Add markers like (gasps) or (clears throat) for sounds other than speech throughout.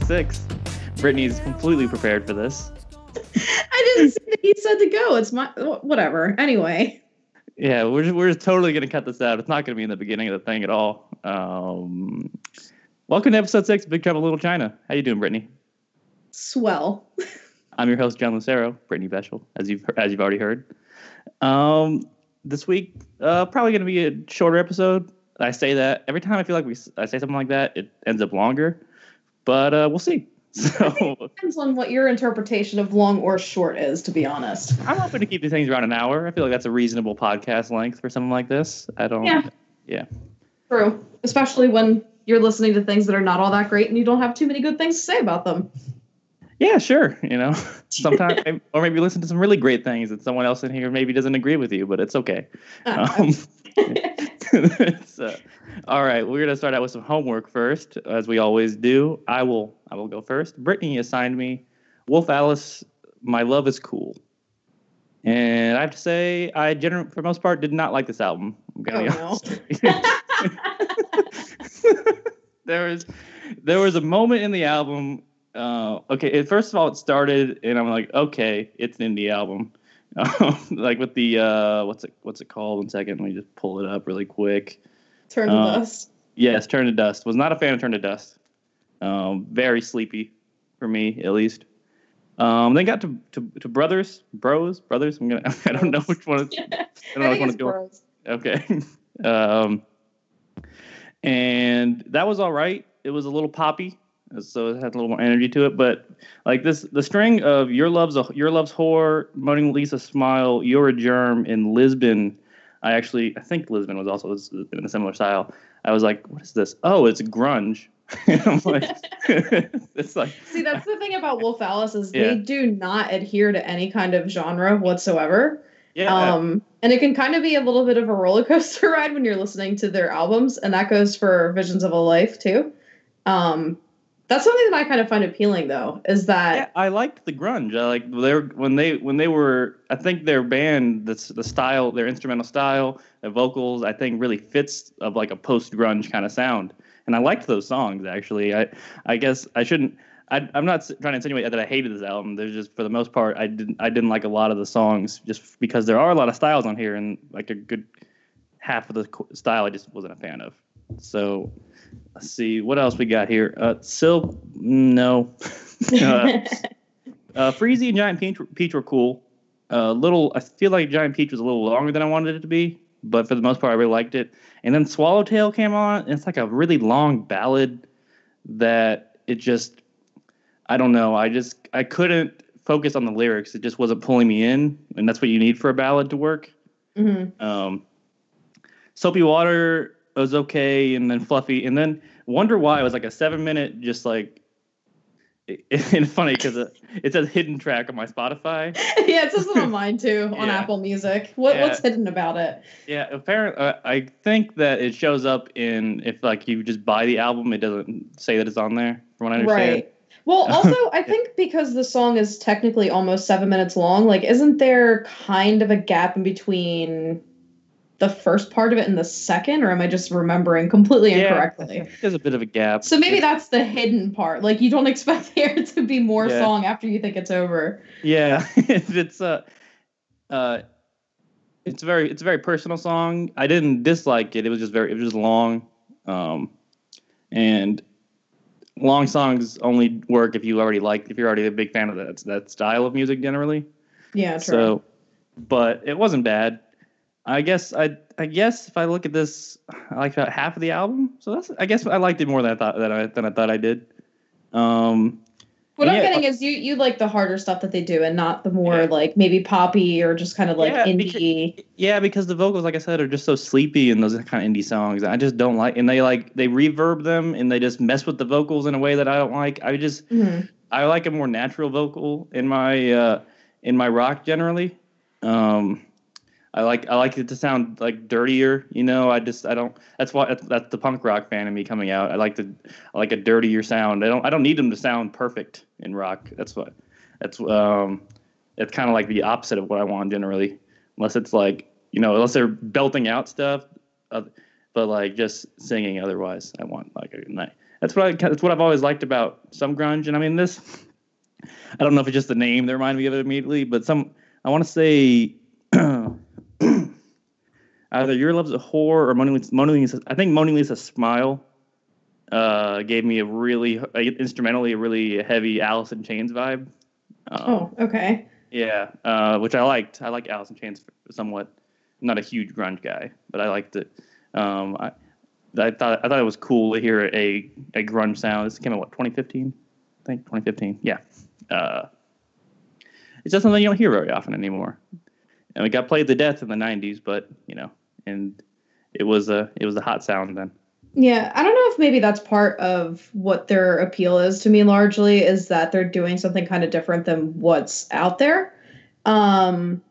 episode six. Brittany's completely prepared for this. (laughs) I didn't say that he said to go. It's my whatever. Anyway. Yeah, we're just, we're just totally gonna cut this out. It's not gonna be in the beginning of the thing at all. Um, welcome to episode six, Big Treble in Little China. How you doing, Brittany? Swell. (laughs) I'm your host, John Lucero, Brittany Beshel, as you've as you've already heard. Um, this week, uh, probably gonna be a shorter episode. I say that every time I feel like we I say something like that, it ends up longer. But uh, we'll see. (laughs) So it depends on what your interpretation of long or short is, to be honest. I'm hoping to keep these things around an hour. I feel like that's a reasonable podcast length for something like this. I don't. Yeah. Yeah. True, especially when you're listening to things that are not all that great and you don't have too many good things to say about them. Yeah, sure. You know, (laughs) sometimes, or maybe listen to some really great things that someone else in here maybe doesn't agree with you, but it's okay. Um, (laughs) it's, uh, all right, we're gonna start out with some homework first, as we always do. I will, I will go first. Brittany assigned me Wolf Alice. My love is cool, and I have to say, I generally, for most part, did not like this album. I'm gonna Oh, be honest. (laughs) there was, there was a moment in the album. Uh, okay, it, first of all, it started, and I'm like, okay, it's an indie album. Um, (laughs) like with the uh, what's it what's it called? One second, let me just pull it up really quick. Turn to Uh, dust. Yes, Turn to Dust. Was not a fan of Turn to Dust. Um, very sleepy for me, at least. Um, then got to, to to Brothers, Bros, Brothers. I'm gonna. (laughs) I don't know which one. I (laughs) don't know which one is going. Okay. (laughs) um, and that was all right. It was a little poppy, so it had a little more energy to it. But like this, the string of "Your Love's a Your Love's Whore," "Moaning Lisa Smile," "You're a Germ," in Lisbon. I actually, I think Lisbon was also in a similar style. I was like, "What is this? Oh, it's grunge." And (laughs) I'm like, (laughs) it's like, See, that's the thing about Wolf Alice is Yeah. they do not adhere to any kind of genre whatsoever. yeah, Um, and it can kind of be a little bit of a roller coaster (laughs) ride when you're listening to their albums, and that goes for Visions of a Life too. Um, that's something that I kind of find appealing, though, is that yeah, I liked the grunge. I like they were when they when they were. I think their band, the the style, their instrumental style, their vocals, I think really fits of like a post grunge kind of sound. And I liked those songs actually. I I guess I shouldn't. I, I'm not trying to insinuate that I hated this album. There's just for the most part, I didn't I didn't like a lot of the songs just because there are a lot of styles on here, and like a good half of the style I just wasn't a fan of. So let's see what else we got here. Uh, Silk, no. (laughs) uh, uh, Freazy and Giant Peach, Peach were cool. A little, I feel like Giant Peach was a little longer than I wanted it to be, but for the most part, I really liked it. And then Swallowtail came on, and it's like a really long ballad that it just, I don't know, I just, I couldn't focus on the lyrics. It just wasn't pulling me in, and that's what you need for a ballad to work. Mhm. Um, Soapy Water was okay, and then Fluffy, and then Wonder Why it was like a seven minute, just like. (laughs) It, it's funny because it, it says hidden track on my Spotify. (laughs) yeah, it says it on mine too (laughs) on Yeah. Apple Music. What Yeah. what's hidden about it? Yeah, apparently, uh, I think that it shows up in if like you just buy the album, it doesn't say that it's on there. From what I understand. Right. Well, also, I think because the song is technically almost seven minutes long, like, isn't there kind of a gap in between the first part of it and the second, or am I just remembering completely Yeah. incorrectly? There's a bit of a gap. So maybe that's the hidden part. Like, you don't (laughs) expect there to be more Yeah. song after you think it's over. Yeah, (laughs) it's uh, uh, it's very it's a very personal song. I didn't dislike it. It was just very it was just long, um, and long songs only work if you already like if you're already a big fan of that that style of music generally. Yeah, true. So, but it wasn't bad. I guess I I guess if I look at this, I like about half of the album. So that's I guess I liked it more than I thought that I than I thought I did. Um, what I'm yeah. getting is you you like the harder stuff that they do, and not the more Yeah. like maybe poppy or just kind of like Yeah, indie. Yeah, because the vocals, like I said, are just so sleepy in those kind of indie songs. I just don't like, and they like they reverb them and they just mess with the vocals in a way that I don't like. I just Mhm. I like a more natural vocal in my uh, in my rock generally. Um, I like I like it to sound like dirtier. You know, I just I don't. That's why that's, the punk rock fan in me coming out. I like the I like a dirtier sound. I don't I don't need them to sound perfect in rock. That's what that's um it's kind of like the opposite of what I want generally. Unless it's like you know unless they're belting out stuff, uh, but like just singing otherwise. I want like a nice that's what I that's what I've always liked about some grunge. And I mean this, (laughs) I don't know if it's just the name that reminded me of it immediately, but some I want to say either Your Love's a Whore or Mona Lisa, Mona Lisa I think Mona Lisa Smile uh, gave me a really uh, instrumentally a really heavy Alice in Chains vibe. Um, oh, okay. Yeah, uh, which I liked. I like Alice in Chains somewhat. I'm not a huge grunge guy, but I liked it. Um, I, I thought I thought it was cool to hear a a grunge sound. This came out what 2015, I think 2015. Yeah, uh, it's just something you don't hear very often anymore. And it got played to death in the 90s, but you know, and it was a it was a hot sound then. Yeah, I don't know if maybe that's part of what their appeal is to me largely is that they're doing something kind of different than what's out there. Um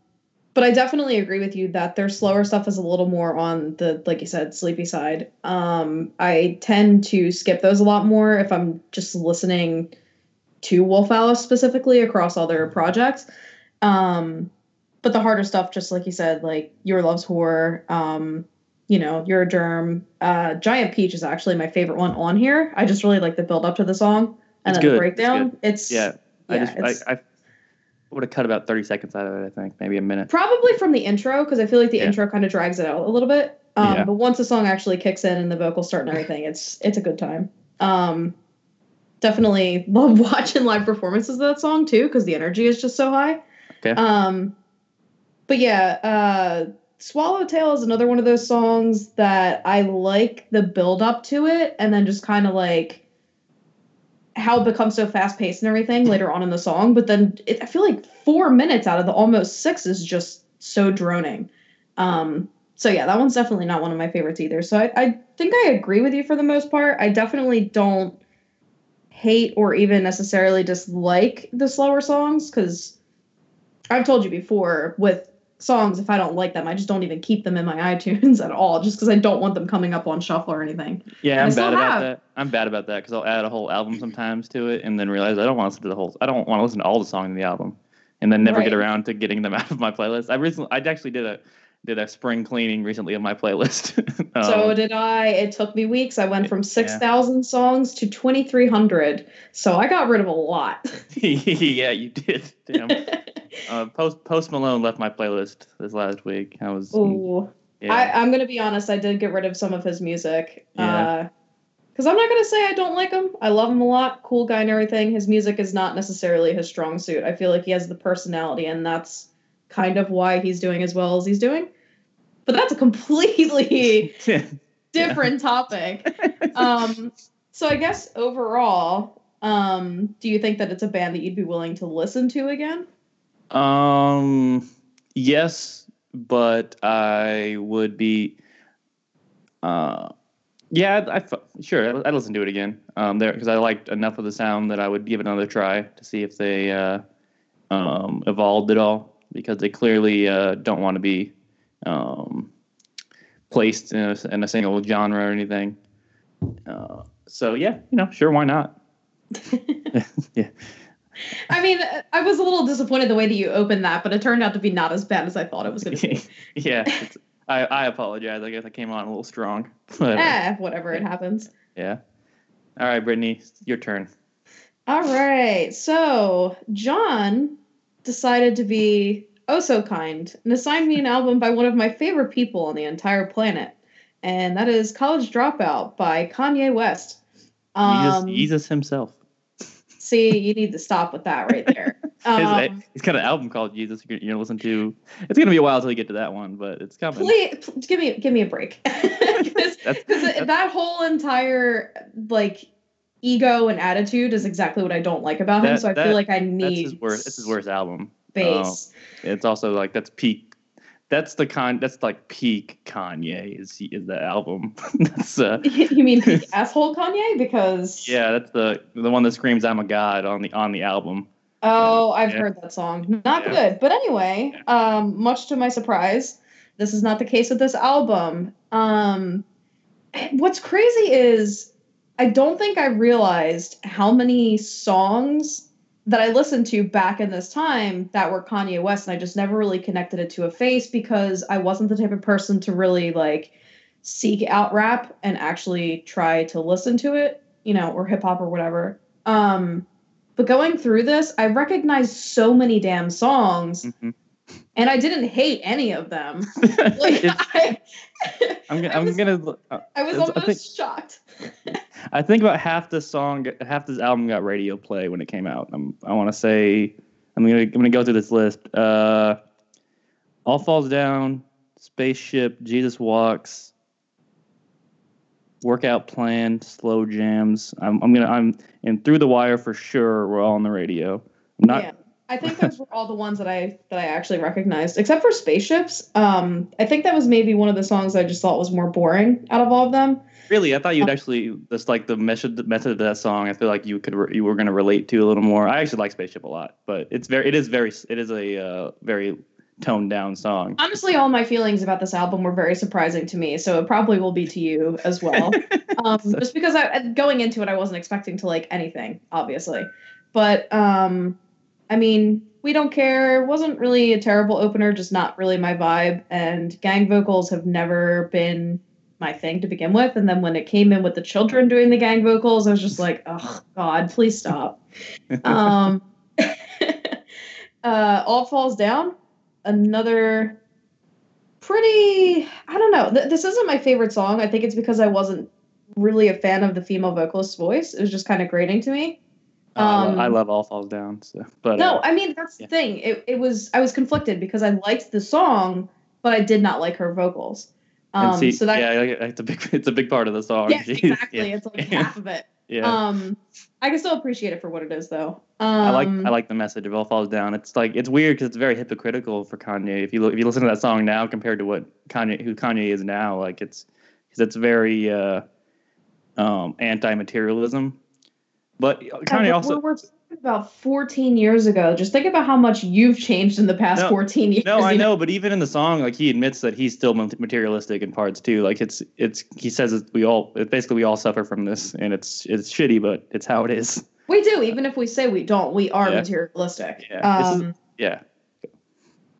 but I definitely agree with you that their slower stuff is a little more on the like you said sleepy side. Um I tend to skip those a lot more if I'm just listening to Wolf Alice specifically across all their projects. Um but the harder stuff just like you said like Your Love's Whore um you know, You're a Germ. Uh, Giant Peach is actually my favorite one on here. I just really like the build up to the song and it's then good. the breakdown. It's, it's yeah. I yeah, just I, I would have cut about 30 seconds out of it, I think, maybe a minute. Probably from the intro, because I feel like the yeah. intro kind of drags it out a little bit. Um, yeah. But once the song actually kicks in and the vocals start and everything, it's it's a good time. Um, definitely (laughs) love watching live performances of that song too, because the energy is just so high. Okay. Um, but yeah, uh, Swallowtail is another one of those songs that I like the build up to it and then just kind of like how it becomes so fast paced and everything later on in the song. But then it, I feel like four minutes out of the almost six is just so droning. Um, so yeah, that one's definitely not one of my favorites either. So I, I think I agree with you for the most part. I definitely don't hate or even necessarily dislike the slower songs because I've told you before with songs if I don't like them. I just don't even keep them in my (laughs) iTunes at all, just because I don't want them coming up on shuffle or anything. Yeah, I'm bad about have. that. I'm bad about that because I'll add a whole album sometimes to it and then realize I don't want to listen to the whole. I don't want to listen to all the songs in the album, and then never right. get around to getting them (laughs) out of my playlist. I recently, I actually did a did a spring cleaning recently of my playlist. (laughs) um, so did I. It took me weeks. I went from six thousand yeah. songs to twenty three hundred. So I got rid of a lot. yeah, you did. Damn. Uh, Post Post Malone left my playlist this last week. I was. Ooh. Yeah. I, I'm gonna be honest. I did get rid of some of his music. Yeah. Because uh, I'm not gonna say I don't like him. I love him a lot. Cool guy and everything. His music is not necessarily his strong suit. I feel like he has the personality, and that's kind of why he's doing as well as he's doing. But that's a completely (laughs) different topic. Um, so I guess overall, um, do you think that it's a band that you'd be willing to listen to again? Um, yes, but I would be. Uh, yeah, I, I sure I'd listen to it again. Um, there because I liked enough of the sound that I would give it another try to see if they uh, um, evolved at all because they clearly uh, don't want to be um, placed in a, in a, single genre or anything. Uh, so yeah, you know, sure, why not? (laughs) (laughs) yeah. I mean, I was a little disappointed the way that you opened that, but it turned out to be not as bad as I thought it was going to be. (laughs) yeah, I, I apologize. I guess I came on a little strong. (laughs) But, eh, whatever, yeah. it happens. Yeah. All right, Brittany, your turn. All right. So, John decided to be oh so kind and assigned me an album by one of my favorite people on the entire planet, and that is College Dropout by Kanye West. Um, Jesus, Jesus himself. See, you need to stop with that right there. (laughs) Um, he's got an album called Jesus. You're gonna listen to. It's gonna be a while till you get to that one, but it's coming. Please, please give me give me a break. (laughs) Because that whole entire like ego and attitude is exactly what I don't like about that, him. So I that, feel like I need. That's his worst. It's his worst album. Bass. Um, it's also like that's peak that's the con that's like peak Kanye is is the album. (laughs) that's uh (laughs) You mean peak (laughs) asshole Kanye? Because Yeah, that's the the one that screams I'm a god on the on the album. Oh, I've yeah. heard that song. Not yeah. good. But anyway, um, much to my surprise, this is not the case with this album. Um what's crazy is I don't think I realized how many songs that I listened to back in this time that were Kanye West, and I just never really connected it to a face because I wasn't the type of person to really like seek out rap and actually try to listen to it you know, or hip hop or whatever. Um, but going through this, I recognized so many damn songs, Mhm. And I didn't hate any of them. (laughs) (laughs) Like, I, I'm, gonna- I I'm was- gonna. uh, I was It's- I almost think- shocked. (laughs) I think about half this song, half this album got radio play when it came out. I'm, I want to say, I'm gonna, I'm gonna go through this list. Uh, All falls down, spaceship, Jesus walks, workout plan, slow jams. I'm, I'm gonna, I'm and through the wire for sure. We're all on the radio. I'm not. yeah. I think those were all the ones that I that I actually recognized, except for spaceships. Um, I think that was maybe one of the songs I just thought was more boring out of all of them. Really, I thought you'd Oh. actually just like the method the method of that song. I feel like you could re- you were going to relate to a little more. I actually like Spaceship a lot, but it's very it is very it is a uh, very toned down song. Honestly, all my feelings about this album were very surprising to me, so it probably will be to you as well. (laughs) um, just because I going into it, I wasn't expecting to like anything, obviously. But um, I mean, we don't care. wasn't really a terrible opener, just not really my vibe. And gang vocals have never been my thing to begin with. And then when it came in with the children doing the gang vocals, I was just like, oh God, please stop. (laughs) um, (laughs) uh, all falls down. Another pretty. I don't know. Th- this isn't my favorite song. I think it's because I wasn't really a fan of the female vocalist's voice. It was just kind of grating to me. I, lo- Um, I love All Falls Down. So, but No, uh, I mean that's the thing. It it was I was conflicted because I liked the song, but I did not like her vocals. Um, see, so that yeah, it's a big (laughs) it's a big part of the song. (laughs) yeah, Jeez. exactly. Yeah. It's like (laughs) half of it. Yeah. Um, I can still appreciate it for what it is, though. Um, I like I like the message of All Falls Down. It's like it's weird because it's very hypocritical for Kanye. If you look, if you listen to that song now compared to what Kanye who Kanye is now, like it's because it's very uh, um, anti-materialism. But Yeah, Kanye also we're, we're about 14 years ago. Just think about how much you've changed in the past No, 14 years. no, I you (laughs) know, but even in the song, like he admits that he's still materialistic in parts too. Like it's it's he says we all basically we all suffer from this, and it's it's shitty, but it's how it is. We do, even if we say we don't. We are Yeah. materialistic. Yeah, this is- Um, Yeah,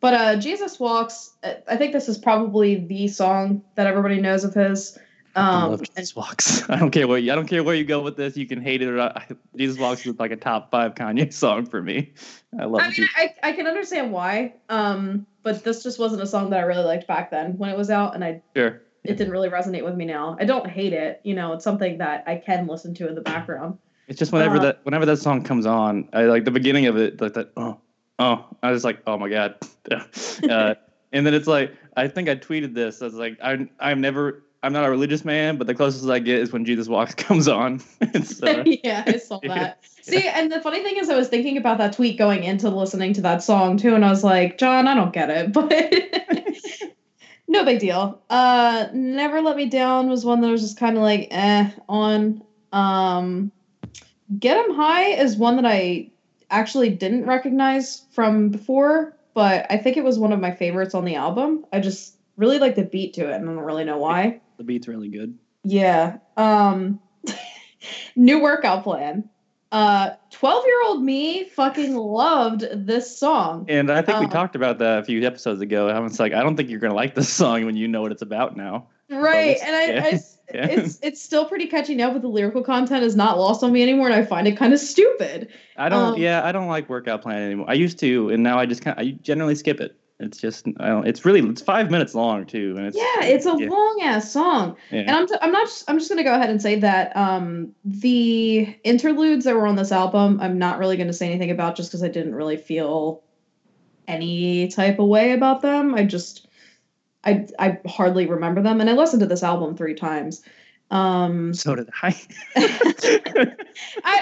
But uh, Jesus Walks, I think this is probably the song that everybody knows of his. I Um, Jesus Walks. (laughs) I don't care where you, I don't care where you go with this. You can hate it or not. (laughs) Jesus Walks is like a top five Kanye (laughs) song for me. I love I it. mean, I, I can understand why, um, but this just wasn't a song that I really liked back then when it was out, and I Sure. it didn't really resonate with me now. I don't hate it, you know, it's something that I can listen to in the background. It's just whenever Uh, that whenever that song comes on, I like the beginning of it, like that. Oh, oh, I was like, oh my god. uh, and then it's like, I think I tweeted this. I was like, I'm I'm never. I'm not a religious man, but the closest I get is when Jesus Walks (laughs) comes on. it's, uh, (laughs) yeah, I saw (laughs) that. See, and the funny thing is, I was thinking about that tweet going into listening to that song too, and I was like, John, I don't get it, but no big deal. Uh, Never Let Me Down was one that was just kind of like eh on. Um, Get 'em High is one that I actually didn't recognize from before, but I think it was one of my favorites on the album. I just really like the beat to it, and I don't really know why. The beat's really good. Yeah. Um (laughs) new workout plan. Uh 12-year-old me fucking loved this song. And I think we Um, talked about that a few episodes ago. I was like, I don't think you're gonna like this song when you know what it's about now. Right. it's- And I, yeah. I s- Yeah. it's it's still pretty catchy now, but the lyrical content is not lost on me anymore, and I find it kind of stupid. I don't. Um, yeah, I don't like workout plan anymore. I used to, and now I just kind. I generally skip it. It's just. I don't. It's really. It's five minutes long too, and it's. Yeah, it's a yeah, long ass song. yeah. And I'm, t- I'm not just, I'm just gonna go ahead and say that um, the interludes that were on this album, I'm not really gonna say anything about just because I didn't really feel any type of way about them. I just I I hardly remember them, and I listened to this album three times. Um, So did I. (laughs) I,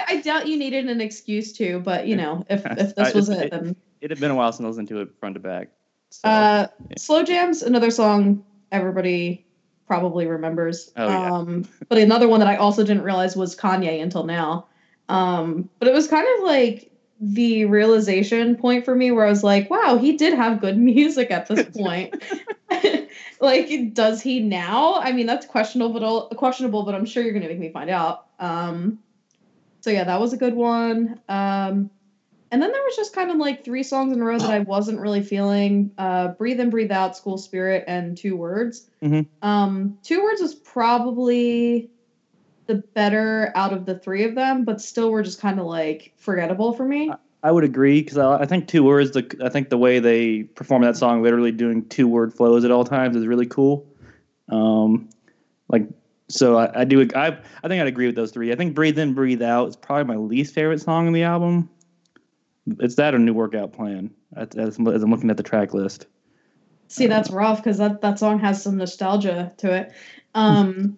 I doubt you needed an excuse to, but you know, if (laughs) if I- this was it- it, then it had been a while since I listened to it front to back. So, uh, slow jams, another song everybody probably remembers. Oh, yeah. Um, but another one that I also didn't realize was Kanye until now. Um, but it was kind of like the realization point for me where I was like, wow, he did have good (laughs) music at this point. (laughs) like, does he now? I mean, that's questionable, but questionable, but I'm sure you're gonna make me find out. Um, so yeah, that was a good one. Um, and then there was just kind of like three songs in a row that I wasn't really feeling. Uh, breathe in, breathe out, school spirit, and two words. Mhm. Um, two words was probably the better out of the three of them, but still were just kind of like forgettable for me. I would agree because I, I think two words. The I think the way they perform that song, literally doing two word flows at all times, is really cool. Um, like so, I, I do. I I think I'd agree with those three. I think "Breathe In, Breathe Out" is probably my least favorite song in the album. It's that or "New Workout Plan" as, as I'm looking at the track list. See, that's rough because that, that song has some nostalgia to it. Um,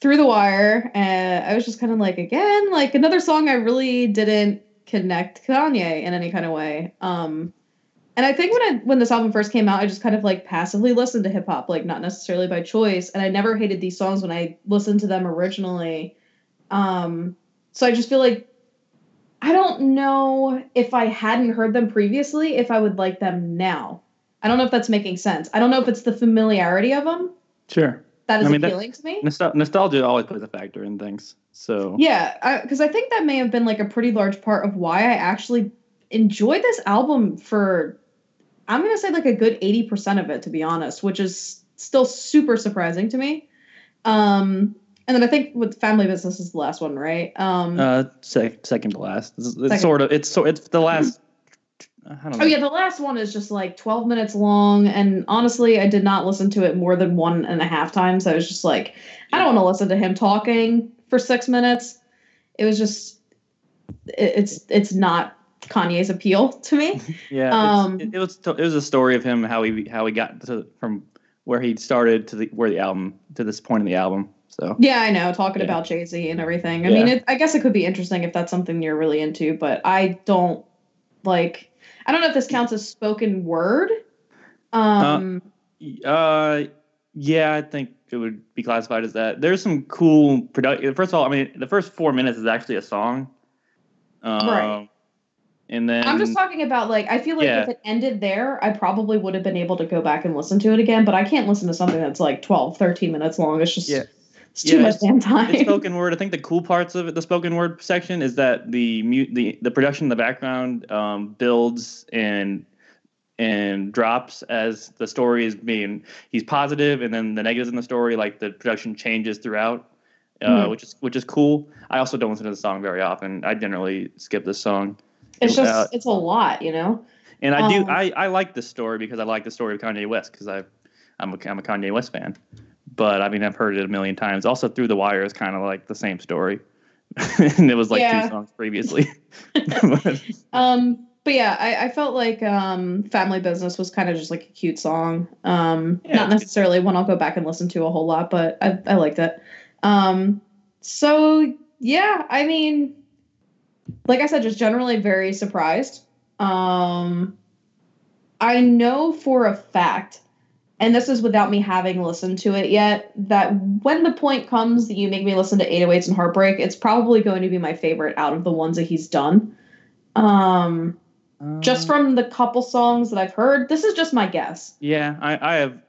through the wire, uh, I was just kind of like, again, like another song I really didn't connect Kanye in any kind of way. Um, and I think when I when this album first came out, I just kind of like passively listened to hip hop, like not necessarily by choice. And I never hated these songs when I listened to them originally. Um, so I just feel like I don't know if I hadn't heard them previously, if I would like them now. I don't know if that's making sense. I don't know if it's the familiarity of them Sure. that is I mean, appealing to me. Nostalgia always plays a factor in things. So Yeah, because I, think that may have been like a pretty large part of why I actually enjoyed this album for, I'm gonna say like a good eighty percent of it, to be honest, which is still super surprising to me. Um, and then I think with Family Business is the last one, right? Um, uh, sec- second to last. It's, it's sort of. It's so. It's the last. I don't know. Oh yeah, the last one is just like 12 minutes long, and honestly, I did not listen to it more than one and a half times. I was just like, I don't want to listen to him talking for six minutes. It was just, it, it's it's not Kanye's appeal to me. (laughs) Yeah, Um, it, it was it was a story of him how he how he got to from where he started to the where the album to this point in the album. So yeah, I know, talking Yeah. about Jay Z and everything. I mean, it, I guess it could be interesting if that's something you're really into, but I don't like. I don't know if this counts as spoken word. Um, uh, yeah, I think it would be classified as that. There's some cool production. First of all, I mean, the first four minutes is actually a song. Um, Right. And then I'm just talking about like I feel like Yeah. if it ended there, I probably would have been able to go back and listen to it again, but I can't listen to something that's like 12, 13 minutes long. It's just Yeah. It's too Yeah, much damn time. the spoken word. I think the cool parts of it, the spoken word section, is that the mute, the the production in the background um, builds and and drops as the story is being. He's positive, and then the negatives in the story, like the production changes throughout, uh, Mhm. which is which is cool. I also don't listen to the song very often. I generally skip this song, it's uh, just it's a lot, you know. and I do Um, I I like this story because I like the story of Kanye West because I I'm a I'm a Kanye West fan. But I mean, I've heard it a million times. Also, Through the Wire is kind of like the same story, (laughs) and it was like Yeah. two songs previously. (laughs) (laughs) But- Um, but yeah, I, I felt like um, Family Business was kind of just like a cute song. Um, Yeah, not necessarily one I'll go back and listen to a whole lot, but I, I liked it. Um, so yeah, I mean, like I said, just generally very surprised. Um, I know for a fact, and this is without me having listened to it yet, that when the point comes that you make me listen to 808s and Heartbreak, it's probably going to be my favorite out of the ones that he's done. Um, just from the couple songs that I've heard, this is just my guess. yeah, I I have.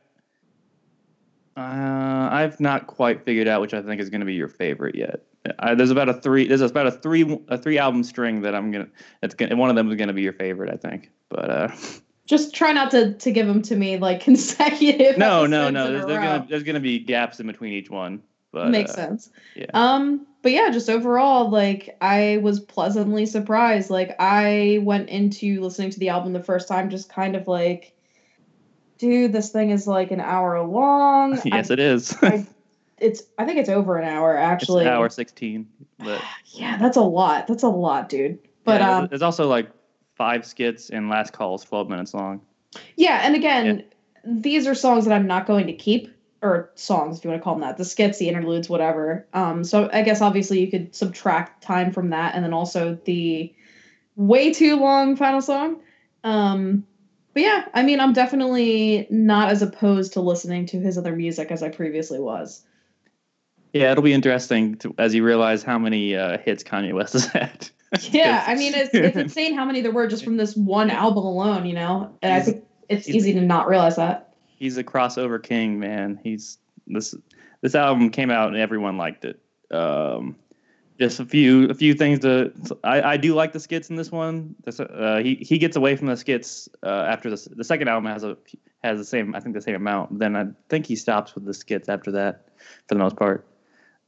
Uh, I've not quite figured out which I think is going to be your favorite yet. I, there's about a three. There's about a three a three album string that I'm gonna. That's gonna. One of them is going to be your favorite, I think. But uh, Just try not to to give them to me like (laughs) consecutive. no, no, no. There's, there's gonna there's gonna be gaps in between each one. But Makes uh, sense. yeah. Um, but yeah, just overall, like I was pleasantly surprised. Like I went into listening to the album the first time, just kind of like, dude, this thing is like an hour long. (laughs) yes, it is. I, it's I think it's over an hour actually. it's hour sixteen. But (sighs) Yeah, that's a lot. That's a lot, dude. But yeah, um, there's also like five skits, and last call is twelve minutes long. Yeah, and again, these are songs that I'm not going to keep, or songs if you want to call them that, the skits, the interludes, whatever. Um, so I guess obviously you could subtract time from that, and then also the way too long final song. Um, but yeah, I mean, I'm definitely not as opposed to listening to his other music as I previously was. Yeah, it'll be interesting to, as you realize how many uh, hits Kanye West has had. Yeah, I mean, it's, (laughs) it's insane how many there were just from this one album alone, you know. And I think it's easy to not realize that. He's a crossover king, man. He's this this album came out and everyone liked it. Um, just a few a few things to I, I do like the skits in this one. This, uh, he he gets away from the skits uh, after the the second album has a has the same I think the same amount. Then I think he stops with the skits after that for the most part.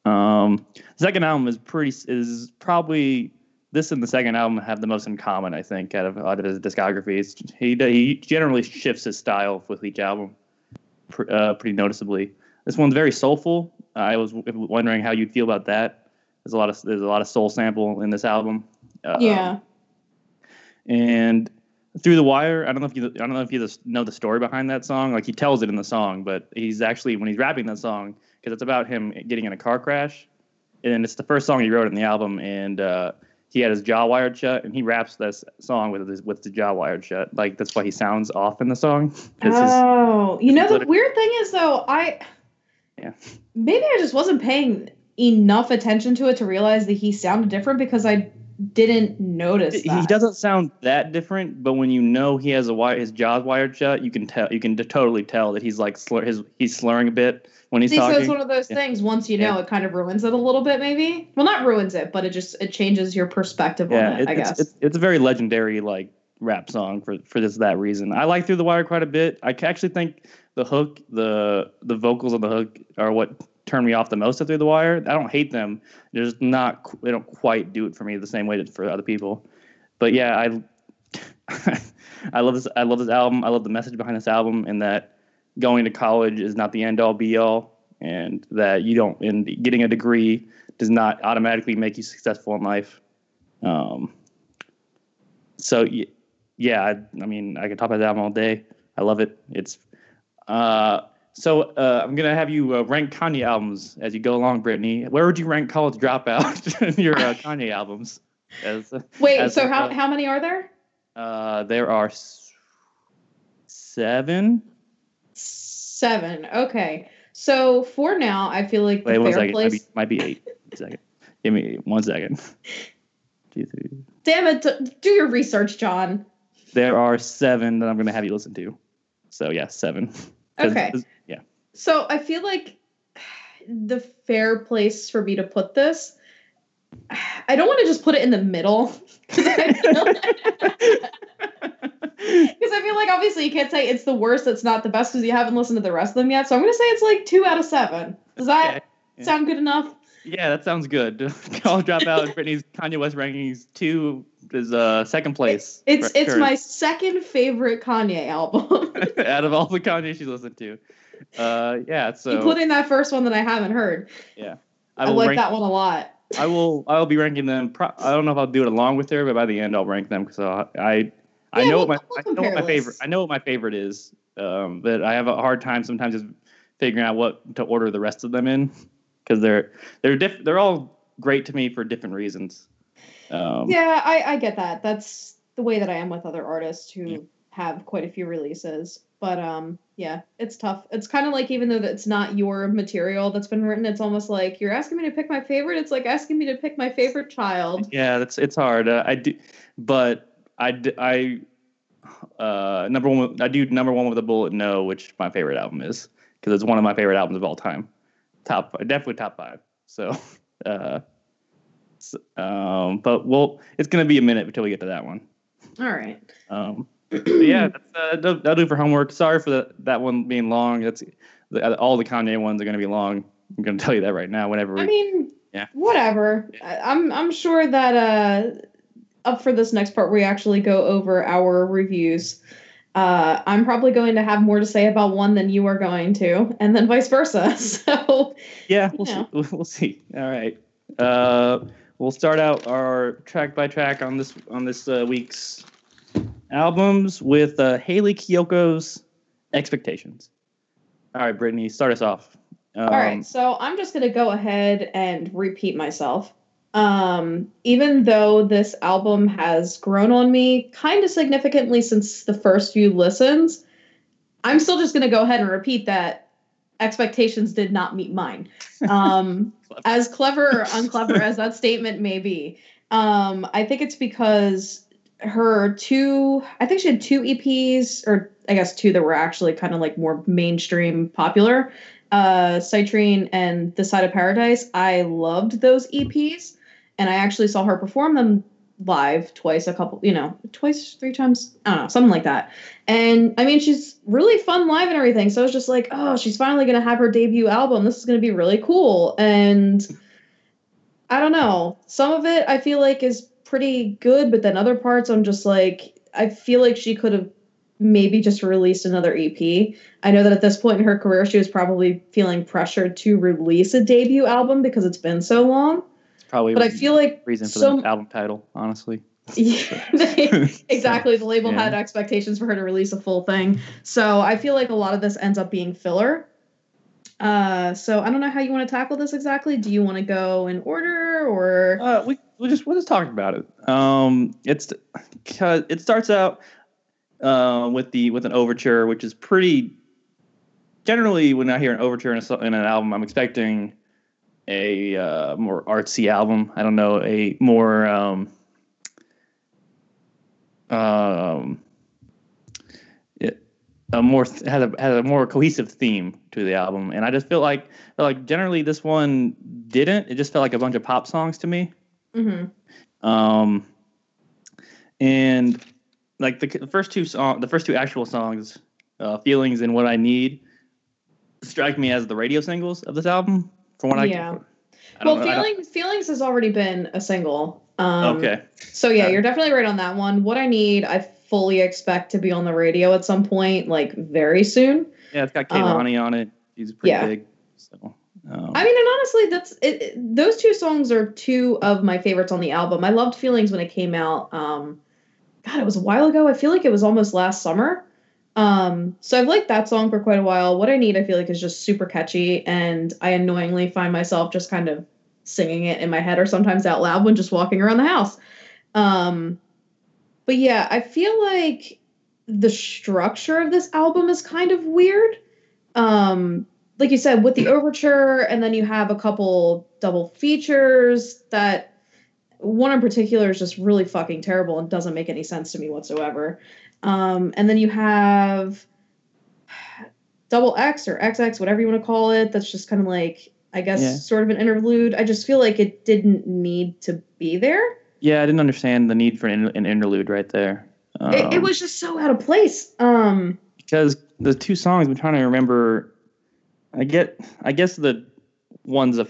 Um, the second album is pretty is probably this and the second album have the most in common. I think out of out of his discography, it's, he he generally shifts his style with each album, pr- uh, pretty noticeably. This one's very soulful. I was wondering how you'd feel about that. There's a lot of there's a lot of soul sample in this album. Uh, yeah. And through the wire, I don't know if you I don't know if you know the story behind that song. Like he tells it in the song, but he's actually when he's rapping that song because it's about him getting in a car crash, and it's the first song he wrote in the album, and uh, he had his jaw wired shut, and he raps this song with his with the jaw wired shut. Like that's why he sounds off in the song. (laughs) Oh, his, you know the weird thing is though, I yeah maybe I just wasn't paying enough attention to it to realize that he sounded different because I didn't notice that. He doesn't sound that different, but when you know he has a wire, his jaw's wired shut, you can tell. You can totally tell that he's like slur, his he's slurring a bit when he's See, talking. So it's one of those yeah. things. Once you know, yeah. it kind of ruins it a little bit, maybe. Well, not ruins it, but it just it changes your perspective yeah, on it. it I it's, guess it's, it's a very legendary like rap song for for this that reason. I like Through the Wire quite a bit. I actually think the hook, the the vocals on the hook are what turn me off the most of Through the Wire. I don't hate them. They're just not. They don't quite do it for me the same way that for other people. But yeah, I (laughs) I love this. I love this album. I love the message behind this album, and that going to college is not the end all be all, and that you don't. And getting a degree does not automatically make you successful in life. Um. So yeah, I, I mean, I could talk about that all day. I love it. It's uh so uh, I'm gonna have you uh, rank Kanye albums as you go along, Brittany. Where would you rank College Dropout (laughs) in your uh, Kanye albums? As, Wait, as so how how many are there? Uh, there are seven. Seven. Okay. So for now, I feel like Wait, the fair place might be, might be eight. Second. Give me one second. (laughs) Damn it! Do your research, John. There are seven that I'm gonna have you listen to. So yeah, seven. Okay. Yeah. So I feel like the fair place for me to put this. I don't want to just put it in the middle (laughs) (laughs) because I, feel like obviously you can't say it's the worst, it's not the best because you haven't listened to the rest of them yet. So I'm gonna say it's like two out of seven. Does that okay. yeah. sound good enough? Yeah, that sounds good. (laughs) I'll drop out Brittany's Kanye West rankings. Two is uh second place. It's it's my second favorite Kanye album (laughs) out of all the Kanye she's listened to. Uh, yeah. So including that first one that I haven't heard. Yeah, I, I like rank, that one a lot. I will. I will be ranking them. Pro- I don't know if I'll do it along with her, but by the end I'll rank them because I I, know we'll, what my I know what my favorite I know what my favorite is. Um, but I have a hard time sometimes just figuring out what to order the rest of them in because they're they're diff- they're all great to me for different reasons. Um, yeah, I, I get that. That's the way that I am with other artists who yeah. have quite a few releases. But um, yeah, it's tough. It's kind of like even though it's not your material that's been written, it's almost like you're asking me to pick my favorite. It's like asking me to pick my favorite child. Yeah, that's it's hard. Uh, I do, but I I uh number one I do number one with a bullet no, which my favorite album is because it's one of my favorite albums of all time. Top definitely top five. So (laughs) uh um, but well, it's gonna be a minute until we get to that one. All right. Um, yeah, that's, uh, that'll, that'll, do for homework. Sorry for the, that one being long. That's the, all the Kanye ones are gonna be long. I'm gonna tell you that right now. Whenever we, I mean, yeah, whatever. I'm I'm sure that uh, up for this next part, we actually go over our reviews. Uh, I'm probably going to have more to say about one than you are going to, and then vice versa. (laughs) So yeah, we'll see. (laughs) We'll see. All right. Uh, we'll start out our track by track on this on this uh, week's albums with uh, Hayley Kiyoko's Expectations. All right, Brittany, start us off. Um, All right, so I'm just gonna go ahead and repeat myself. Um, even though this album has grown on me kind of significantly since the first few listens, I'm still just gonna go ahead and repeat that expectations did not meet mine. (laughs) Um, as clever or unclever as that statement may be, um, I think it's because her two, I think she had two EPs, or I guess two that were actually kind of like more mainstream popular. Uh, Citrine and This Side of Paradise. I loved those EPs, and I actually saw her perform them live twice, a couple, you know, twice, three times, I don't know, something like that. And I mean, she's really fun live and everything. So I was just like, oh, she's finally going to have her debut album. This is going to be really cool. And I don't know. Some of it I feel like is pretty good, but then other parts I'm just like, I feel like she could have maybe just released another EP. I know that at this point in her career, she was probably feeling pressured to release a debut album because it's been so long. Probably, but I feel like reason for so, the album title, honestly. (laughs) Yeah, (laughs) exactly. The label yeah. had expectations for her to release a full thing, so I feel like a lot of this ends up being filler. Uh, so I don't know how you want to tackle this exactly. Do you want to go in order or? Uh, we we just we'll just talk about it. Um, it's because it starts out uh, with the with an overture, which is pretty. Generally, when I hear an overture in, a, in an album, I'm expecting a uh, more artsy album. I don't know, a more um, um, it, a more had a had a more cohesive theme to the album, and I just feel like like generally this one didn't. It just felt like a bunch of pop songs to me. Mm-hmm. Um, and like the, the first two song, the first two actual songs, uh, "Feelings" and "What I Need," strike me as the radio singles of this album. From what yeah. I, well, know, feelings feelings has already been a single. Um, okay. So yeah, you're definitely right on that one. What I need, I fully expect to be on the radio at some point, like very soon. Yeah, it's got Kehlani um, on it. He's pretty yeah. big. So. Um, I mean, and honestly, that's it, it, those two songs are two of my favorites on the album. I loved "Feelings" when it came out. Um, God, it was a while ago. I feel like it was almost last summer. Um, so I've liked that song for quite a while. What I Need, I feel like, is just super catchy, and I annoyingly find myself just kind of singing it in my head or sometimes out loud when just walking around the house. Um, but yeah, I feel like the structure of this album is kind of weird. Um, like you said, with the overture, and then you have a couple double features that one in particular is just really fucking terrible and doesn't make any sense to me whatsoever. Um, and then you have double X or XX, whatever you want to call it. That's just kind of like, I guess, yeah. sort of an interlude. I just feel like it didn't need to be there. Yeah, I didn't understand the need for an, an interlude right there. Um, it, it, was just so out of place. Um, because the two songs I'm trying to remember, I get, I guess the one's a,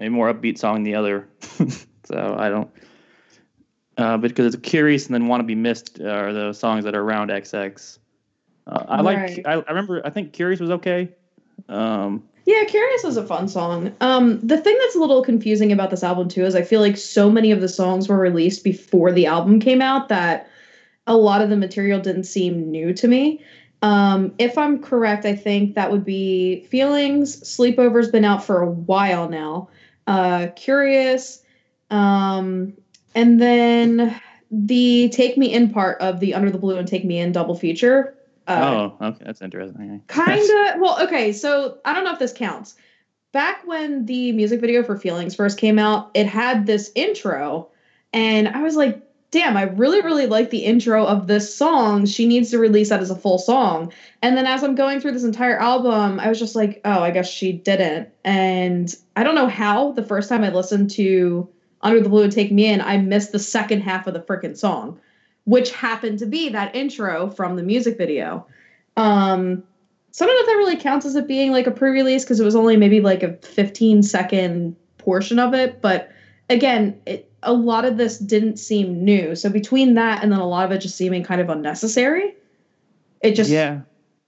a more upbeat song than the other. (laughs) so I don't. Uh, because it's curious and then want to be missed are the songs that are around XX. Uh, I right. like. I, I, remember. I think Curious was okay. Um, yeah, Curious was a fun song. Um, the thing that's a little confusing about this album too is I feel like so many of the songs were released before the album came out that a lot of the material didn't seem new to me. Um, if I'm correct, I think that would be Feelings. Sleepover's been out for a while now. Uh, Curious. Um, and then the Take Me In part of the Under the Blue and Take Me In double feature. Uh, oh, okay, that's interesting. kind of. (laughs) Well, okay, so I don't know if this counts. Back when the music video for Feelings first came out, it had this intro, and I was like, damn, I really, really like the intro of this song. She needs to release that as a full song. And then as I'm going through this entire album, I was just like, oh, I guess she didn't. And I don't know how the first time I listened to under the Blue Take Me In, I missed the second half of the freaking song, which happened to be that intro from the music video. Um, so I don't know if that really counts as it being like a pre-release because it was only maybe like a 15 second portion of it. But again, it, a lot of this didn't seem new. So between that and then a lot of it just seeming kind of unnecessary, it just yeah,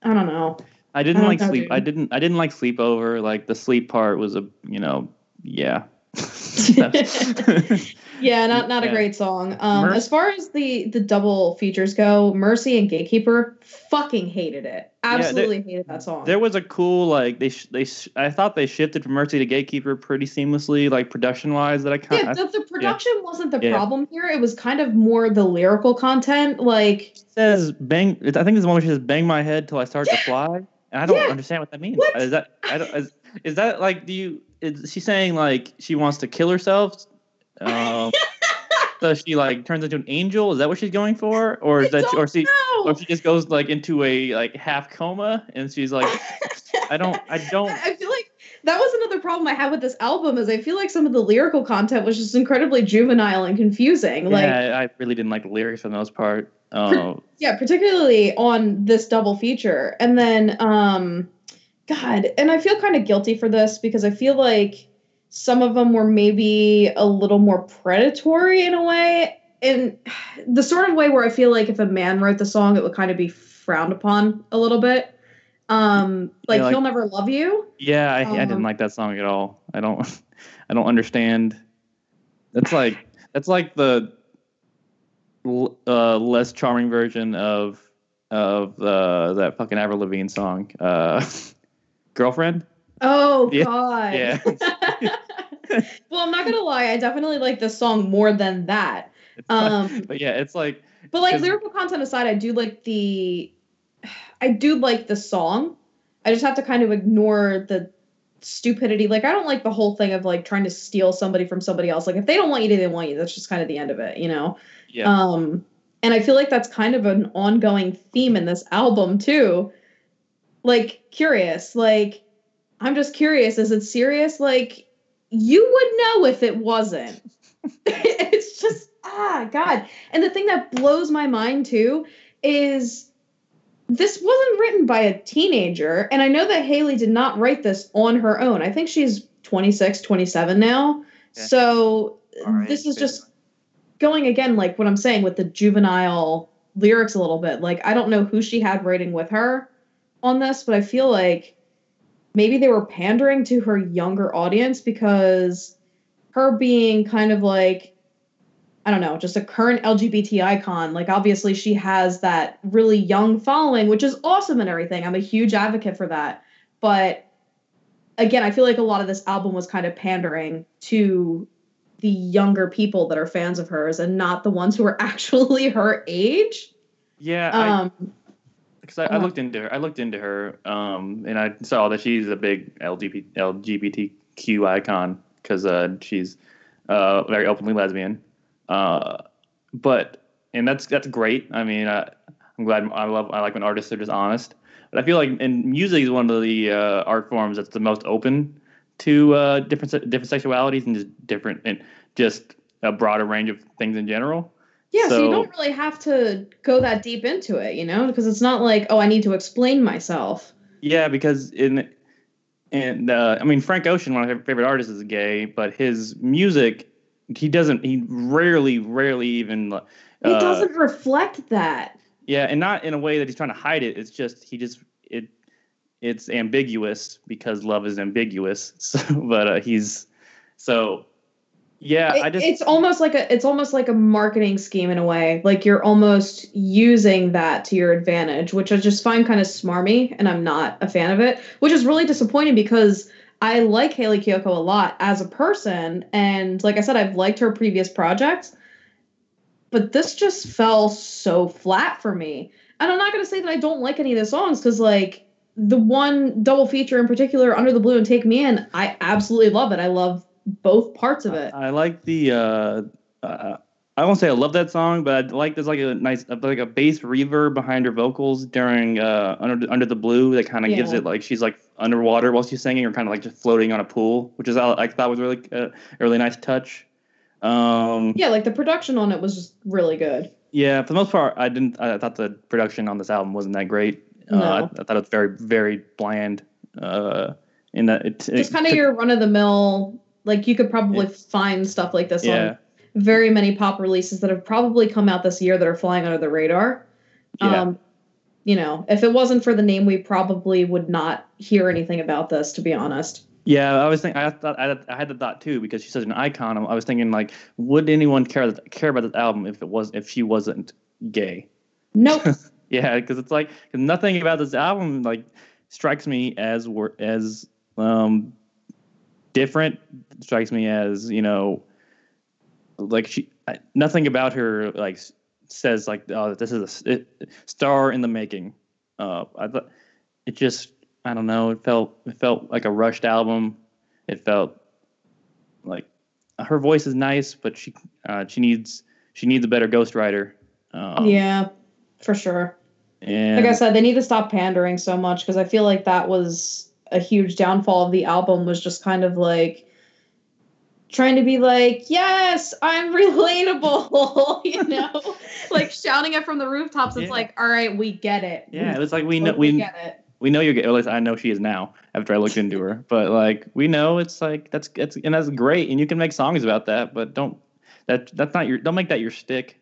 I don't know. I didn't I like sleep. I didn't. I didn't like sleepover. Like the sleep part was a you know yeah (laughs) yeah, not not yeah. a great song. Um, Mer- as far as the the double features go, Mercy and Gatekeeper fucking hated it. Absolutely yeah, there, hated that song. There was a cool like they sh- they sh- I thought they shifted from Mercy to Gatekeeper pretty seamlessly, like production wise. That I kind yeah, the, the production yeah. wasn't the problem here. It was kind of more the lyrical content. Like it says bang. I think there's one where she says bang my head till I start to fly. And I don't understand what that means. What? Is that I don't is, is that like do you is she saying like she wants to kill herself? Um, (laughs) so she like turns into an angel? Is that what she's going for, or is I that, or she, know. or she just goes like into a like half coma and she's like, I don't, I don't. (laughs) I feel like that was another problem I had with this album is I feel like some of the lyrical content was just incredibly juvenile and confusing. Like yeah, I really didn't like the lyrics for the most part. Uh, yeah, particularly on this double feature. And then um God, and I feel kind of guilty for this because I feel like some of them were maybe a little more predatory in a way. In the sort of way where I feel like if a man wrote the song, it would kind of be frowned upon a little bit. Um, like, Yeah, like- he'll never love you. yeah, I, I didn't Um, like that song at all. I don't, (laughs) I don't understand. That's like that's like the uh, less charming version of of uh, that fucking Avril Lavigne song, uh, (laughs) "Girlfriend." Oh (laughs) Yeah, God. yeah. (laughs) well, I'm not gonna lie. I definitely like this song more than that. Um, (laughs) but yeah, it's like But like lyrical content aside, I do like the I do like the song. I just have to kind of ignore the stupidity. Like I don't like the whole thing of like trying to steal somebody from somebody else. Like if they don't want you, they don't want you. That's just kind of the end of it, you know? yeah, Um and I feel like that's kind of an ongoing theme in this album too. Like curious, like I'm just curious, is it serious? Like you would know if it wasn't. (laughs) it's just ah god. And the thing that blows my mind too is this wasn't written by a teenager and I know that Hayley did not write this on her own. I think she's 26, 27 now. Yeah. So age, this is just going again like what I'm saying with the juvenile lyrics a little bit. Like I don't know who she had writing with her on this, but I feel like maybe they were pandering to her younger audience because her being kind of like I don't know, just a current LGBT icon. Like obviously she has that really young following, which is awesome and everything. I'm a huge advocate for that. But again, I feel like a lot of this album was kind of pandering to the younger people that are fans of hers and not the ones who are (laughs) actually her age. yeah. I, Um, Because I, I Uh-huh. looked into her, I looked into her, um, and I saw that she's a big LGBT, LGBTQ icon because uh, she's uh, very openly lesbian. Uh, but and that's that's great. I mean, I, I'm glad. I love. I like when artists are just honest. But I feel like and music is one of the uh, art forms that's the most open to uh, different different sexualities and just different and just a broader range of things in general. Yeah, so, you don't really have to go that deep into it, you know, because it's not like, oh, I need to explain myself. Yeah, because in and uh, I mean Frank Ocean, one of my favorite artists, is gay, but his music, he doesn't. He rarely, rarely even. Uh, It doesn't reflect that. Yeah, and not in a way that he's trying to hide it. It's just he just it. It's ambiguous because love is ambiguous. (laughs) So, but uh, he's so. Yeah, I just it's almost like a it's almost like a marketing scheme in a way. Like you're almost using that to your advantage, which I just find kind of smarmy, and I'm not a fan of it. Which is really disappointing because I like Hayley Kiyoko a lot as a person, and like I said, I've liked her previous projects, but this just fell so flat for me. And I'm not gonna say that I don't like any of the songs because like the one double feature in particular, Under the Blue and Take Me In, I absolutely love it. I love both parts of it. I like the. Uh, uh, I won't say I love that song, but I like there's like a nice like a bass reverb behind her vocals during uh, under under the blue that kind of gives it like she's like underwater while she's singing or kind of like just floating on a pool, which is I, I thought was really uh, a really nice touch. Um, Yeah, like the production on it was just really good. yeah, for the most part, I didn't. I thought the production on this album wasn't that great. Uh, I, No. I thought it was very very bland. Uh, in that it, Just it kind of your run of the mill. Like you could probably Yeah. find stuff like this yeah. on very many pop releases that have probably come out this year that are flying under the radar. Yeah. Um, you know, if it wasn't for the name, we probably would not hear anything about this. To be honest. Yeah, I was thinking. I thought I had, I had the thought too because she's such an icon. I was thinking like, would anyone care care about this album if it was if she wasn't gay? Nope. (laughs) Yeah, because it's like nothing about this album like strikes me as as um different. Strikes me as you know, like she I, nothing about her like says like oh this is a it, star in the making. Uh, I thought it just I don't know. It felt it felt like a rushed album. It felt like her voice is nice, but she uh, she needs she needs a better ghostwriter. Um, yeah, for sure. and Like I said, they need to stop pandering so much because I feel like that was a huge downfall of the album was just kind of like trying to be like, yes, I'm (laughs) relatable, (laughs) you know, like shouting it from the rooftops. It's Yeah. like, all right, we get it. Yeah, it was like we know Like, we get it. we know you're. At least I know she is now. After I looked into her, (laughs) but like we know it's like that's it's and that's great, and you can make songs about that, but don't that that's not your don't make that your stick.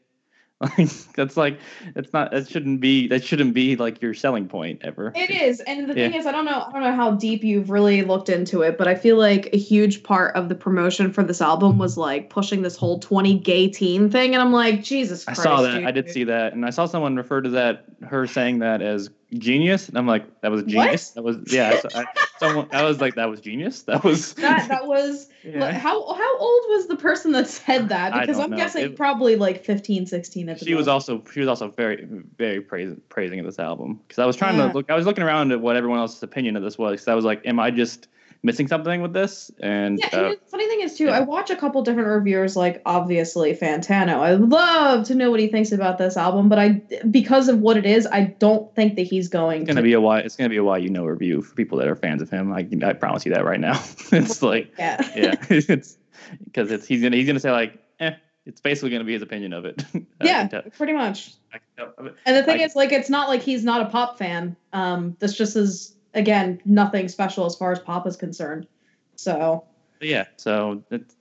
Like (laughs) that's like it's not that shouldn't be that shouldn't be like your selling point ever. It is, and the Yeah. thing is, I don't know, I don't know how deep you've really looked into it, but I feel like a huge part of the promotion for this album was like pushing this whole twenty gay teen thing, and I'm like, Jesus Christ. I saw that. dude. I did see that, and I saw someone refer to that her saying that as genius, and I'm like, that was genius. That was yeah. I, I, someone I was like, that was genius. That was (laughs) that. That was (laughs) yeah. like, how how old was the person that said that? Because I'm know. guessing It- probably like 15, 16 at the she was also she was also very very praising praising of this album because I was trying Yeah. to look I was looking around at what everyone else's opinion of this was because I was like am I just missing something with this and Yeah, uh, and funny thing is too, yeah. I watch a couple different reviewers, like obviously Fantano. I love to know what he thinks about this album, but I, because of what it is, I don't think that he's going it's to. gonna be a why it's gonna be a why you know review for people that are fans of him I I promise you that right now (laughs) it's like yeah. yeah (laughs) it's because it's he's gonna he's gonna say like eh it's basically gonna be his opinion of it (laughs) yeah, pretty much. And the thing I- is, like, it's not like he's not a pop fan. Um, this just is again nothing special as far as pop is concerned. So yeah, so it's.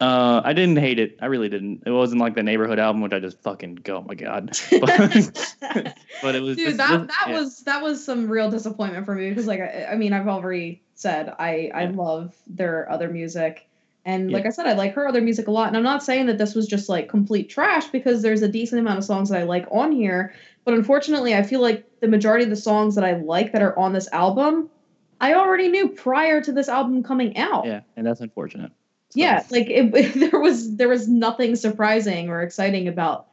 Uh, I didn't hate it. I really didn't. It wasn't like the neighborhood album, which I just fucking go, oh my god. (laughs) (laughs) But, but it was. Dude, this- that that yeah. was that was some real disappointment for me because like I, I mean I've already said I I Yeah. love their other music and Yeah. like I said I like her other music a lot and I'm not saying that this was just like complete trash because there's a decent amount of songs that I like on here but unfortunately I feel like the majority of the songs that I like that are on this album I already knew prior to this album coming out Yeah, and that's unfortunate. So, yeah like it, (laughs) there was there was nothing surprising or exciting about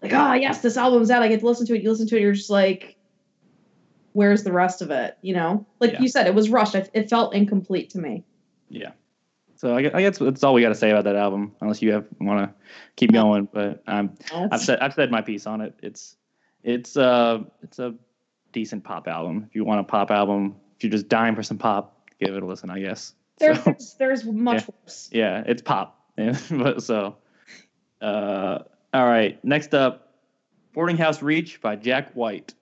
like oh yes this album's out i get to listen to it you listen to it you're just like where's the rest of it you know like Yeah. you said it was rushed it, it felt incomplete to me Yeah. So I, gue- I guess that's all we got to say about that album, unless you have want to keep going. But um, I've said I've said my piece on it. It's it's a it's a decent pop album. If you want a pop album, if you're just dying for some pop, give it a listen. I guess. there's, So- there's there's much worse yeah, it's pop. (laughs) Yeah, but so, uh, all right. Next up, Boarding House Reach by Jack White,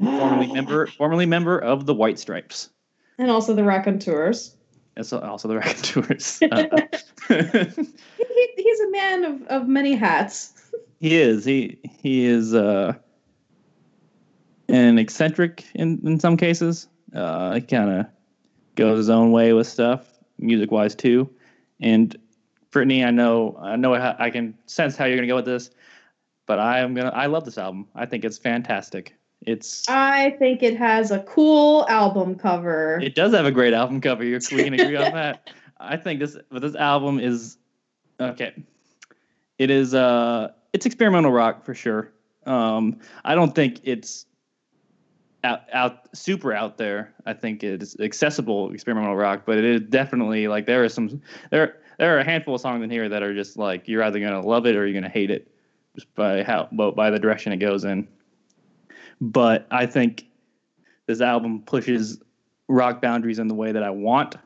formerly (gasps) member, formerly member of the White Stripes. and also the raconteurs And so also the Raconteurs. (laughs) Uh, (laughs) he- he's a man of, of many hats he is. He he is uh, an eccentric in in some cases. Uh, he kind of goes his own way with stuff, music wise too. And Brittany, I know I know I can sense how you're gonna go with this, but I am gonna. I love this album. I think it's fantastic. It's i think it has a cool album cover it does have a great album cover. You're, we can agree on (laughs) that. I think this but this album is okay. It is uh it's experimental rock for sure. Um I don't think it's out out super out there. I think it's accessible experimental rock, but it is definitely like there are some there there are a handful of songs in here that are just like you're either gonna love it or you're gonna hate it just by how but by the direction it goes in. But I think this album pushes rock boundaries in the way that I want.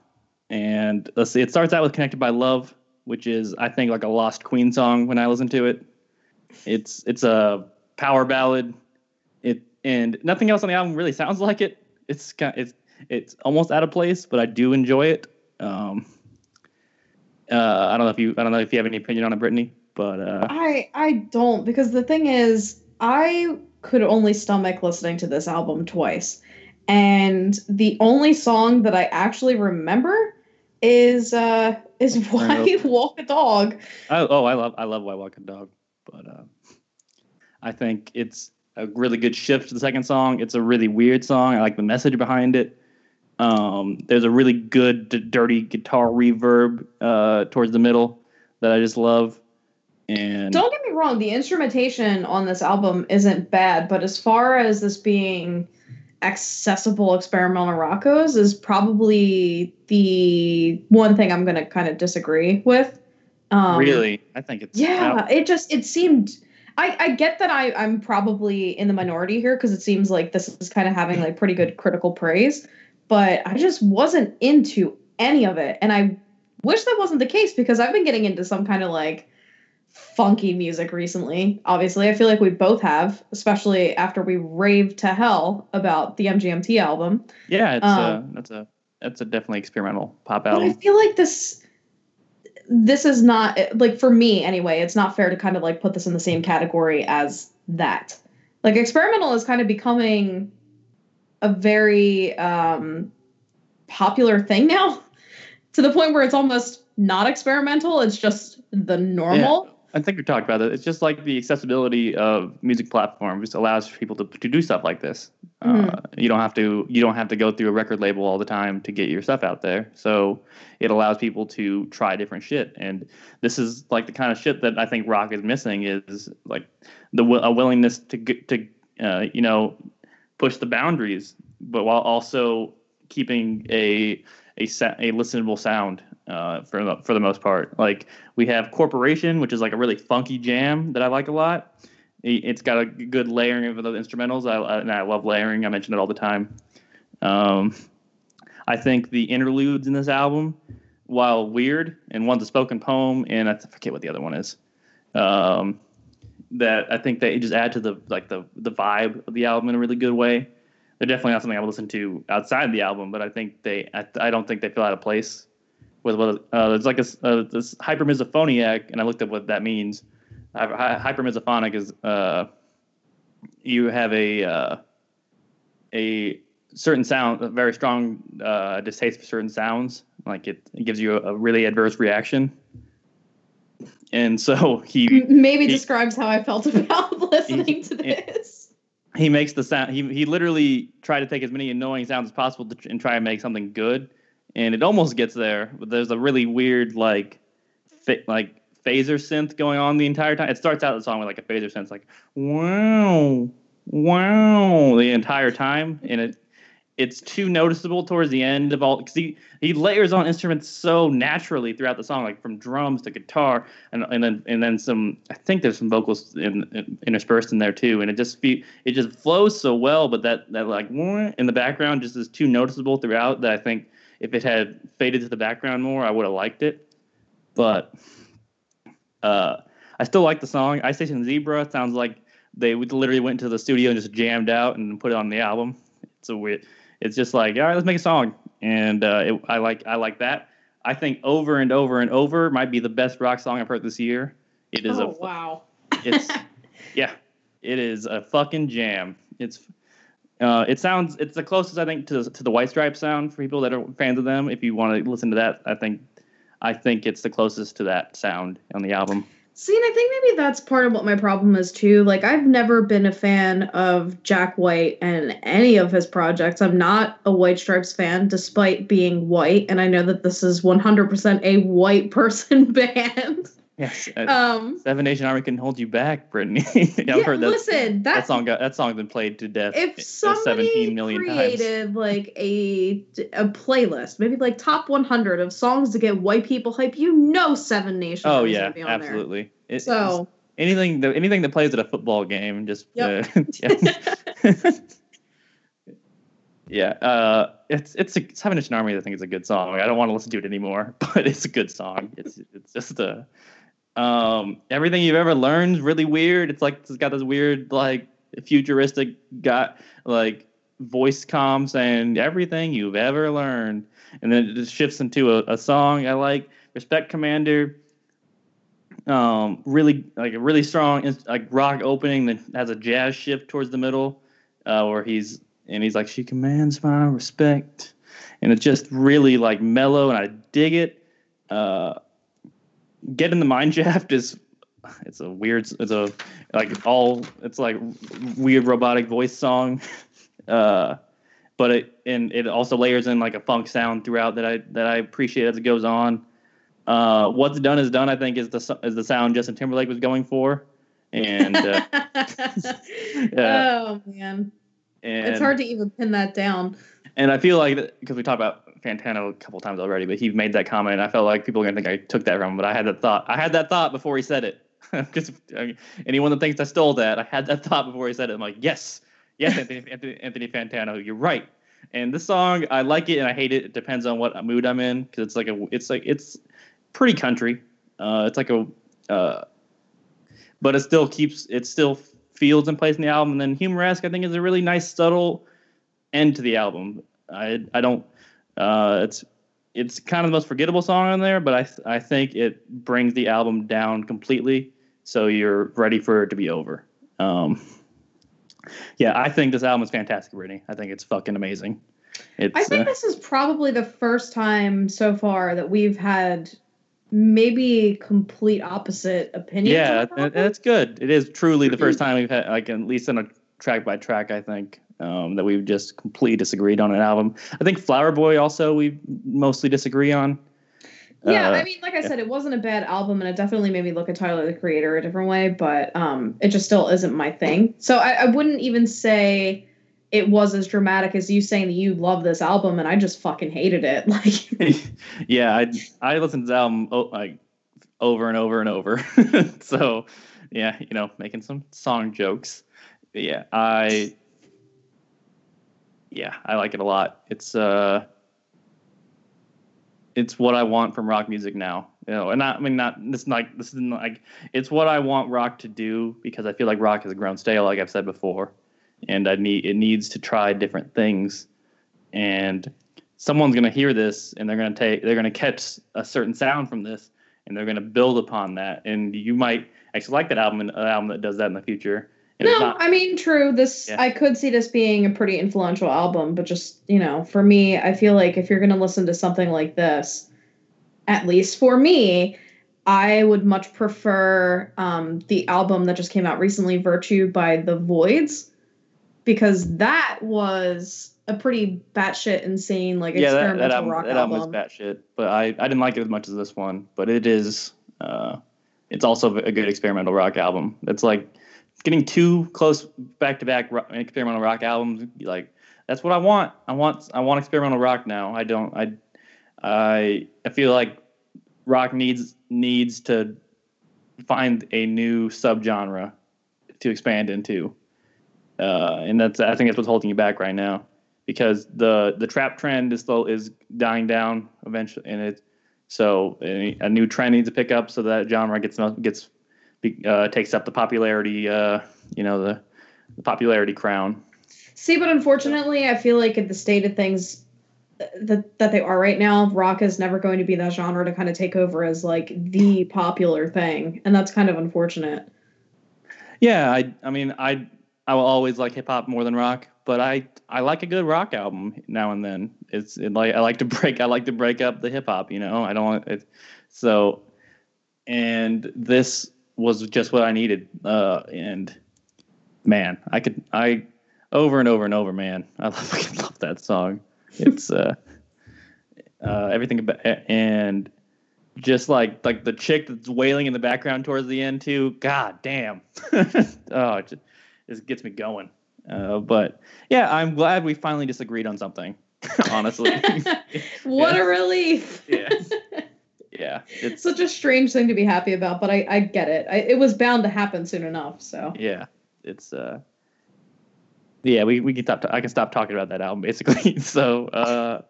And let's see, it starts out with Connected by Love, which is I think like a lost Queen song when I listen to it. It's it's a power ballad. And nothing else on the album really sounds (laughs) like it. It's kind it's it's almost out of place, but I do enjoy it. Um, uh, I don't know if you I don't know if you have any opinion on it, Brittany, but uh, I I don't because the thing is I could only stomach listening to this album twice. And the only song that I actually remember is uh is Why (laughs) Walk a Dog. I, oh, I love I love White Walking Dog, but uh, I think it's a really good shift to the second song. It's a really weird song. I like the message behind it. Um, there's a really good d- dirty guitar reverb uh, towards the middle that I just love. And Don't get me wrong, the instrumentation on this album isn't bad, but as far as this being accessible experimental rock goes, is probably the one thing I'm going to kind of disagree with. Um, really, I think it's Yeah, it just it seemed. I, I get that I I'm probably in the minority here because it seems like this is kind of having like pretty good critical praise, but I just wasn't into any of it. And I wish that wasn't the case because I've been getting into some kind of like funky music recently. Obviously, I feel like we both have, especially after we raved to hell about the MGMT album. Yeah, it's um, a, that's a that's a definitely experimental pop album. But I feel like this this is not like for me anyway, it's not fair to kind of like put this in the same category as that. Like experimental is kind of becoming a very um popular thing now (laughs) to the point where it's almost not experimental, it's just the normal. Yeah. I think we talked about it. It's just like the accessibility of music platforms allows people to, to do stuff like this. Mm-hmm. Uh, you don't have to you don't have to go through a record label all the time to get your stuff out there. So it allows people to try different shit. And this is like the kind of shit that I think rock is missing is like the a willingness to to uh, you know push the boundaries, but while also keeping a a, a listenable sound uh, for the, for the most part. Like we have Corporation, which is like a really funky jam that I like a lot. It's got a good layering of the instrumentals, I, and I love layering. I mention it all the time. Um, I think the interludes in this album, while weird, and one's a spoken poem, and I forget what the other one is. Um, that I think they just add to the like the the vibe of the album in a really good way. They're definitely not something I would listen to outside the album, but I think they I, I don't think they feel out of place with what uh, it's like a uh, this hypermisophoniac, and I looked up what that means. Hypermisophonic is uh, you have a uh, a certain sound, a very strong uh, distaste for certain sounds. Like it, it gives you a, a, really adverse reaction. And so (laughs) he maybe he, describes how I felt (laughs) about listening he, to this. He makes the sound. He he literally tried to take as many annoying sounds as possible to, and try and make something good and it almost gets there, but there's a really weird like like phaser synth going on the entire time. It starts out the song with like a phaser synth, like wow, wow, the entire time, and it it's too noticeable towards the end of all because he, he layers on instruments so naturally throughout the song, like from drums to guitar, and and then and then some. I think there's some vocals in, in, interspersed in there too, and it just it just flows so well. But that that like in the background just is too noticeable throughout that I think if it had faded to the background more, I would have liked it. But uh, I still like the song. Ice Station Zebra sounds like they literally went to the studio and just jammed out and put it on the album. It's a weird. It's just like, all right, let's make a song, and uh, it, I like I like that. I think over and over and over might be the best rock song I've heard this year. It is oh, a wow. It's (laughs) yeah, it is a fucking jam. It's uh, it sounds it's the closest I think to to the White Stripes sound for people that are fans of them. If you want to listen to that, I think I think it's the closest to that sound on the album. See, and I think maybe that's part of what my problem is too. Like, I've never been a fan of Jack White and any of his projects. I'm not a White Stripes fan, despite being white, and I know that this is 100% a white (laughs) person band. Yes. Uh, um, Seven Nation Army can hold you back, Brittany. (laughs) I've yeah, heard that. Listen, that, that song got that song's been played to death. If somebody 17 million created times. like a a playlist, maybe like top 100 of songs to get white people hype, you know, Seven Nation. Oh yeah, absolutely. It, so anything that anything that plays at a football game, just yep. uh, (laughs) (laughs) yeah. yeah, uh, it's it's a Seven Nation Army. I think is a good song. I don't want to listen to it anymore, but it's a good song. It's it's just a um, everything you've ever learned really weird. It's like it's got this weird like futuristic got like voice com saying everything you've ever learned, and then it just shifts into a, a song I like. Respect Commander. Um, really like a really strong like rock opening that has a jazz shift towards the middle, uh, where he's and he's like she commands my respect, and it's just really like mellow and I dig it. Uh, get in the mind shaft is it's a weird it's a like all it's like weird robotic voice song. (laughs) Uh but it and it also layers in like a funk sound throughout that i that i appreciate as it goes on. Uh what's done is done i think is the is the sound justin timberlake was going for. And uh, (laughs) oh man. And, it's hard to even pin that down. And i feel like because we talk about Fantano a couple times already, but he made that comment. I felt like people are gonna think I took that from him, but I had that thought. I had that thought before he said it. (laughs) Because I mean, anyone that thinks I stole that, I had that thought before he said it. I'm like, yes, yes, (laughs) Anthony, Anthony, Anthony Fantano, you're right. And this song, I like it and I hate it. It depends on what mood I'm in because it's like a, it's like it's pretty country. Uh, it's like a, uh, but it still keeps it still feels and plays in the album. And then Humoresque, I think, is a really nice subtle end to the album. I I don't. Uh, it's it's kind of the most forgettable song on there, but I I think it brings the album down completely, so you're ready for it to be over. Um, yeah, I think this album is fantastic, Brittany. I think it's fucking amazing. It's, I think uh, this is probably the first time so far that we've had maybe complete opposite opinions. yeah, that's good. It is truly the first time we've had like at least in a track by track. I think um, that we've just completely disagreed on an album. I think Flower Boy also we mostly disagree on. Yeah, Uh, I mean, like I said, it wasn't a bad album, and it definitely made me look at Tyler the Creator a different way. But um, it just still isn't my thing. So I, I wouldn't even say it was as dramatic as you saying that you love this album, and I just fucking hated it. (laughs) Like, (laughs) yeah, I I listened to the album oh, like over and over and over. (laughs) so yeah, you know, making some song jokes. But yeah, I yeah, I like it a lot. It's uh it's what I want from rock music now. You know, and not, I mean not this like this is like it's what I want rock to do because I feel like rock has grown stale, like I've said before, and I need it needs to try different things, and someone's gonna hear this and they're gonna take they're gonna catch a certain sound from this and they're gonna build upon that, and you might actually like that album, and an album that does that in the future. It's no, not- I mean, true. This Yeah. I could see this being a pretty influential album, but just you know, for me, I feel like if you're gonna listen to something like this, at least for me, I would much prefer um, the album that just came out recently, "Virtue" by The Voidz, because that was a pretty batshit insane, like yeah, experimental that album, rock that album album. is batshit, but I, I didn't like it as much as this one. But it is, uh, it's also a good experimental rock album. It's like getting too close back to back experimental rock albums. Like that's what I want. I want I want experimental rock now. I don't. I I I feel like rock needs needs to find a new subgenre to expand into, uh, and that's I think that's what's holding you back right now because the the trap trend is still is dying down eventually, and it so a new trend needs to pick up so that genre gets gets uh, takes up the popularity uh, you know the, the popularity crown. See, but unfortunately, I feel like at the state of things that that they are right now, rock is never going to be that genre to kind of take over as like the popular thing, and that's kind of unfortunate. Yeah, I I mean I I will always like hip hop more than rock, but I I like a good rock album now and then. It's it like I like to (laughs) break I like to break up the hip hop, you know. I don't want it so and this was just what I needed. Uh and man, I could I over and over and over, man. (laughs) I love, I love that song. It's uh uh everything about and just like like the chick that's wailing in the background towards the end too. God damn. (laughs) oh, it just, it gets me going. Uh, but yeah, I'm glad we finally disagreed on something. (laughs) honestly, what Yeah. a relief! yeah, yeah. It's Such a strange thing to be happy about, but I I get it. I, it was bound to happen soon enough. So yeah, it's uh, yeah. We we can stop. I can stop talking about that album basically. (laughs) so uh,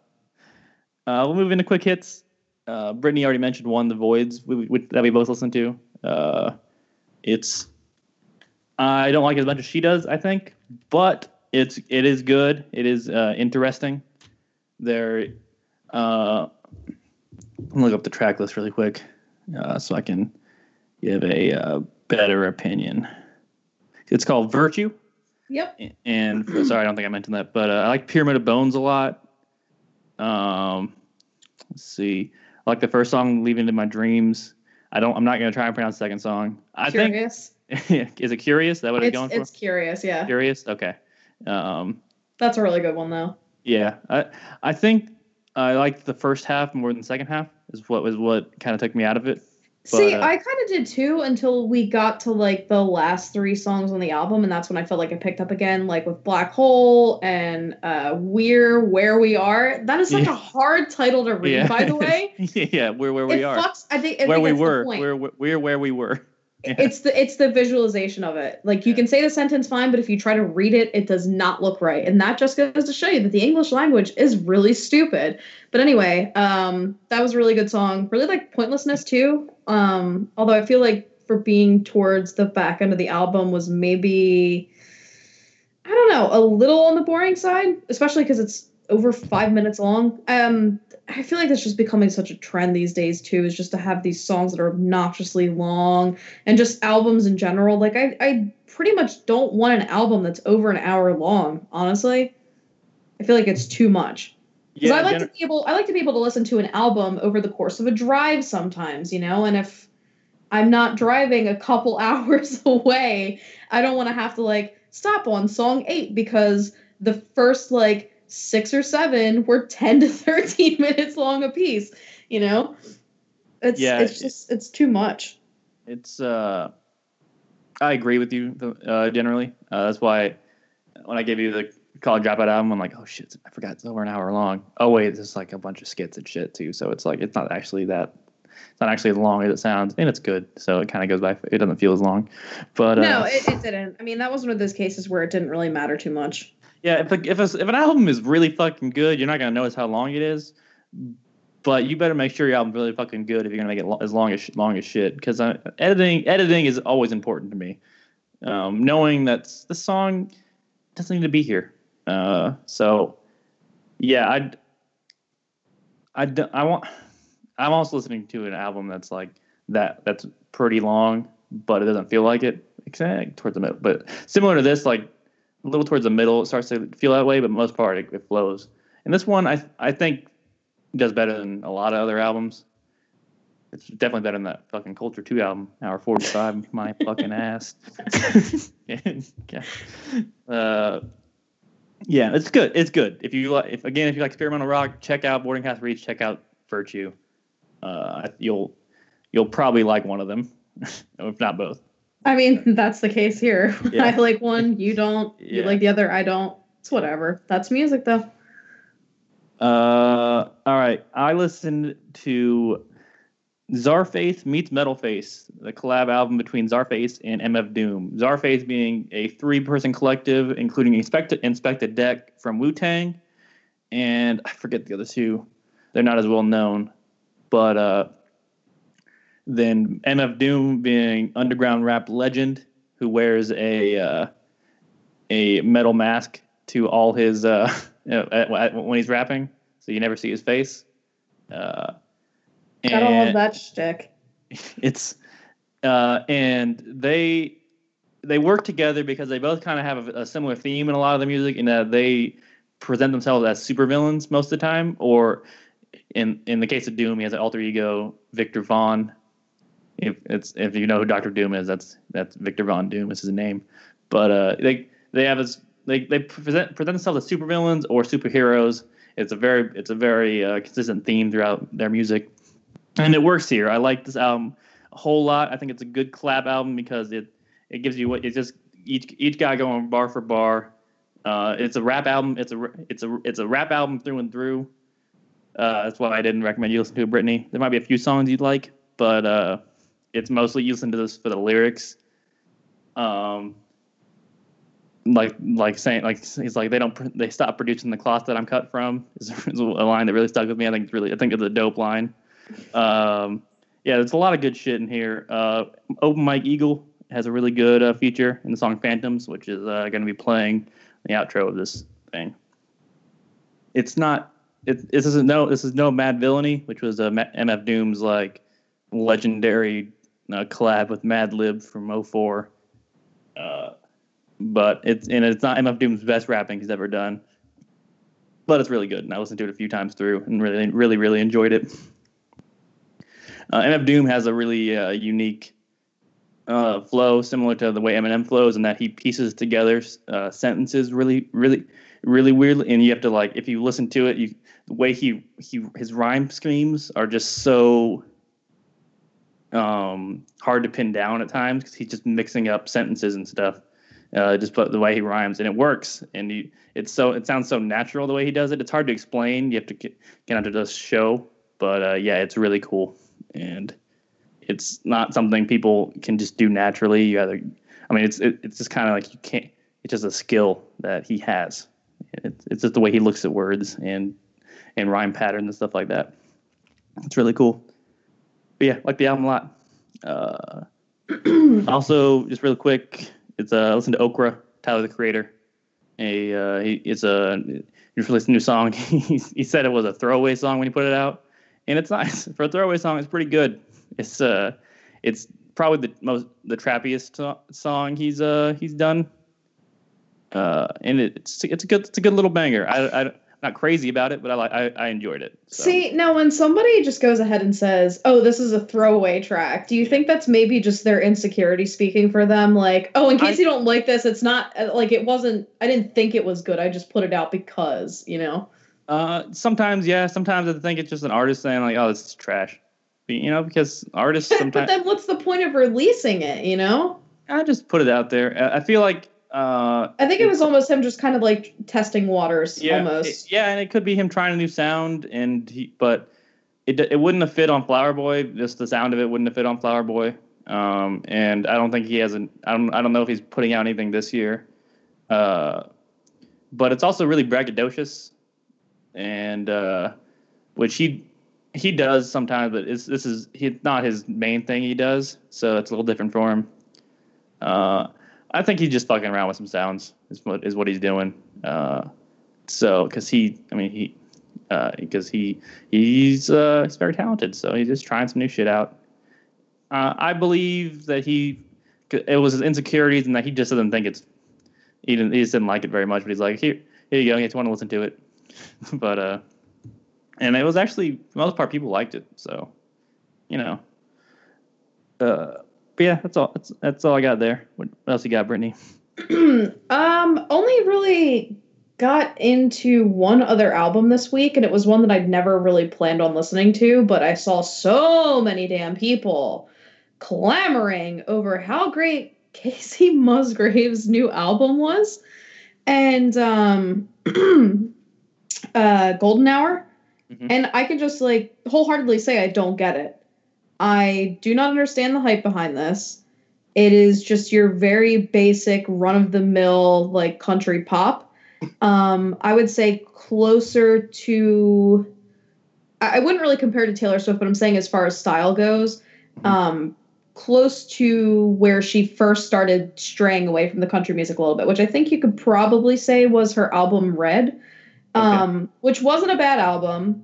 uh, we'll move into quick hits. Uh, Brittany already mentioned one, the Voidz, we, we, that we both listened to. Uh, it's I don't like it as much as she does, I think, but it's it is good. It is uh, interesting. There, uh, look up the track list really quick, uh, so I can give a uh, better opinion. It's called Virtue, yep. and (clears throat) sorry, I don't think I mentioned that, but uh, I like Pyramid of Bones a lot. Um, let's see, I like the first song, "Leaving to My Dreams." I don't. I'm not gonna try and pronounce the second song. I Curious. think (laughs) is it curious? Is that what it's, it's going it's for? curious. Yeah, Curious. Okay. Um, that's a really good one though. yeah, I I think I liked the first half more than the second half. Is what was what kind of took me out of it. See, But, uh, I kind of did too until we got to like the last three songs on the album, and that's when I felt like I picked up again, like with Black Hole and uh We're Where We Are. That is such Yeah. a (laughs) hard title to read, Yeah. by the way. (laughs) yeah, we're where we it are. fucks. I think I Where think we were. We're we're where we were. It's the it's the visualization of it. Like you can say the sentence fine, but if you try to read it, it does not look right. And that just goes to show you that the English language is really stupid. But anyway, um, that was a really good song. Really like pointlessness too. Um, although I feel like for being towards the back end of the album was maybe I don't know, a little on the boring side, especially because it's over five minutes long. Um, I feel like it's just becoming such a trend these days too, is just to have these songs that are obnoxiously long and just albums in general. Like I, I pretty much don't want an album that's over an hour long, honestly. I feel like it's too much. Because yeah, I like to be able I like to be able to listen to an album over the course of a drive sometimes, you know, and if I'm not driving a couple (laughs) hours away, I don't want to have to like stop on song eight because the first like six or seven were (laughs) 10 to 13 (laughs) minutes long a piece you know it's yeah, it's just it's too much it's uh i agree with you uh generally uh, that's why when i gave you the college dropout album i'm like oh shit i forgot it's over an hour long oh wait there's like a bunch of skits and shit too so it's like it's not actually that it's not actually as long as it sounds, and it's good. So it kind of goes by. It doesn't feel as long, but no, uh, it, it didn't. I mean, that was one of those cases where it didn't really matter too much. Yeah, if a, if a, if an album is really fucking good, you're not gonna notice how long it is. But you better make sure your album's really fucking good if you're gonna make it lo- as long as long as shit. Because uh, editing editing is always important to me. Um, knowing that the song doesn't need to be here. Uh, so yeah, I I I want. I'm also listening to an album that's like that. That's pretty long, but it doesn't feel like it. Exactly towards the middle, but similar to this, like a little towards the middle, it starts to feel that way, but most part it, it flows. And this one, I I think does better than a lot of other albums. It's definitely better than that fucking Culture Two album, hour forty five. (laughs) my fucking ass. (laughs) yeah. Uh, yeah, it's good. It's good. If you like, if again, if you like experimental rock, check out Boarding House Reach. Check out Virtue. Uh, you'll you'll probably like one of them, (laughs) if not both. I mean, (laughs) that's the case here. (laughs) Yeah. I like one, you don't. Yeah. You like the other, I don't. It's whatever. That's music, though. Uh, all right. I listened to Czarface meets Metalface, the collab album between Czarface and MF Doom. Czarface being a three-person collective, including Inspectah Inspectah Deck from Wu Tang, and I forget the other two. They're not as well known, but uh, then MF Doom being underground rap legend who wears a uh, a metal mask to all his uh, (laughs) when he's rapping, so you never see his face. Uh, I don't love that shtick. (laughs) It's uh, and they they work together because they both kind of have a, a, similar theme in a lot of the music, and that they present themselves as supervillains most of the time, or in in the case of Doom, he has an alter ego, Victor Von, if it's if you know who Doctor Doom is, that's that's Victor Von Doom is his name. But uh, they they have this they they present present themselves as supervillains or superheroes. It's a very it's a very uh, consistent theme throughout their music, and it works here. I like this album a whole lot. I think it's a good collab album because it it gives you what it's just each each guy going bar for bar. Uh, it's a rap album. It's a it's a it's a rap album through and through. Uh, that's why I didn't recommend you listen to it, Brittany. There might be a few songs you'd like, but uh, it's mostly used listen to this for the lyrics. Um, like like saying like he's like they don't they stop producing the cloth that I'm cut from (laughs) is, is, a line that really stuck with me. I think it's really I think it's a dope line. Um, yeah, there's a lot of good shit in here. Uh, Open Mike Eagle has a really good uh, feature in the song Phantoms, which is uh, going to be playing the outro of this thing. It's not. It, this isn't no. This is no Madvillainy, which was uh, MF Doom's like legendary uh, collab with Madlib from 04. Uh, but it's and it's not MF Doom's best rapping he's ever done. But it's really good, and I listened to it a few times through and really, really, really enjoyed it. Uh, MF Doom has a really uh, unique uh, flow, similar to the way Eminem flows, in that he pieces together uh, sentences really, really, really weirdly, and you have to like if you listen to it, you the way he he his rhyme schemes are just so um, hard to pin down at times because he's just mixing up sentences and stuff. Uh, just put the way he rhymes and it works and you, it's so it sounds so natural the way he does it. It's hard to explain. You have to get, get onto the show, but uh, yeah, it's really cool and it's not something people can just do naturally. You either, I mean, it's it, it's just kind of like you can't. It's just a skill that he has. It's it's just the way he looks at words and and rhyme patterns and stuff like that. It's really cool. But yeah, like the album a lot. Uh, (clears throat) also, just real quick, it's uh listen to Okra, Tyler the Creator. A uh, he, it's a just released a new song. (laughs) he, he said it was a throwaway song when he put it out, and it's nice (laughs) for a throwaway song. It's pretty good. It's uh, it's probably the most the trappiest so- song he's uh he's done. Uh, and it, it's it's a good it's a good little banger. I I not crazy about it, but I like I, I enjoyed it. So. See, now when somebody just goes ahead and says, "Oh, this is a throwaway track," do you think that's maybe just their insecurity speaking for them? Like, "Oh, in case I, you don't like this, it's not uh, like it wasn't. I didn't think it was good. I just put it out because, you know." Uh, sometimes, yeah. Sometimes I think it's just an artist saying like, "Oh, this is trash," you know, because artists (laughs) sometimes. but then, what's the point of releasing it? You know. I just put it out there. I feel like uh, I think it was almost him just kind of like testing waters, yeah, almost. It, yeah, and it could be him trying a new sound, and he, but it it wouldn't have fit on Flower Boy. Just the sound of it wouldn't have fit on Flower Boy. Um, and I don't think he has an. I don't. I don't know if he's putting out anything this year. Uh, but it's also really braggadocious, and uh, which he he does sometimes, but it's, this is he not his main thing he does, so it's a little different for him. Uh, I think he's just fucking around with some sounds. Is what is what he's doing. Uh, so because he, I mean he, because uh, he he's uh, he's very talented. So he's just trying some new shit out. Uh, I believe that he it was his insecurities and that he just doesn't think it's he didn't he just didn't like it very much. But he's like here here you go. You want to listen to it. (laughs) but uh, and it was actually for the most part people liked it. So you know. Uh, but yeah, that's all. That's that's all I got there. What else you got, Brittany? (clears throat) um, only really got into one other album this week, and it was one that I'd never really planned on listening to, but I saw so many damn people clamoring over how great (laughs) Kacey Musgraves' new album was, and um, (clears throat) uh, Golden Hour. Mm-hmm. And I can just like wholeheartedly say I don't get it. I do not understand the hype behind this. It is just your very basic run of the mill like country pop. Um, I would say closer to I wouldn't really compare to Taylor Swift, but I'm saying as far as style goes, um, close to where she first started straying away from the country music a little bit, which I think you could probably say was her album Red, um, okay. which wasn't a bad album,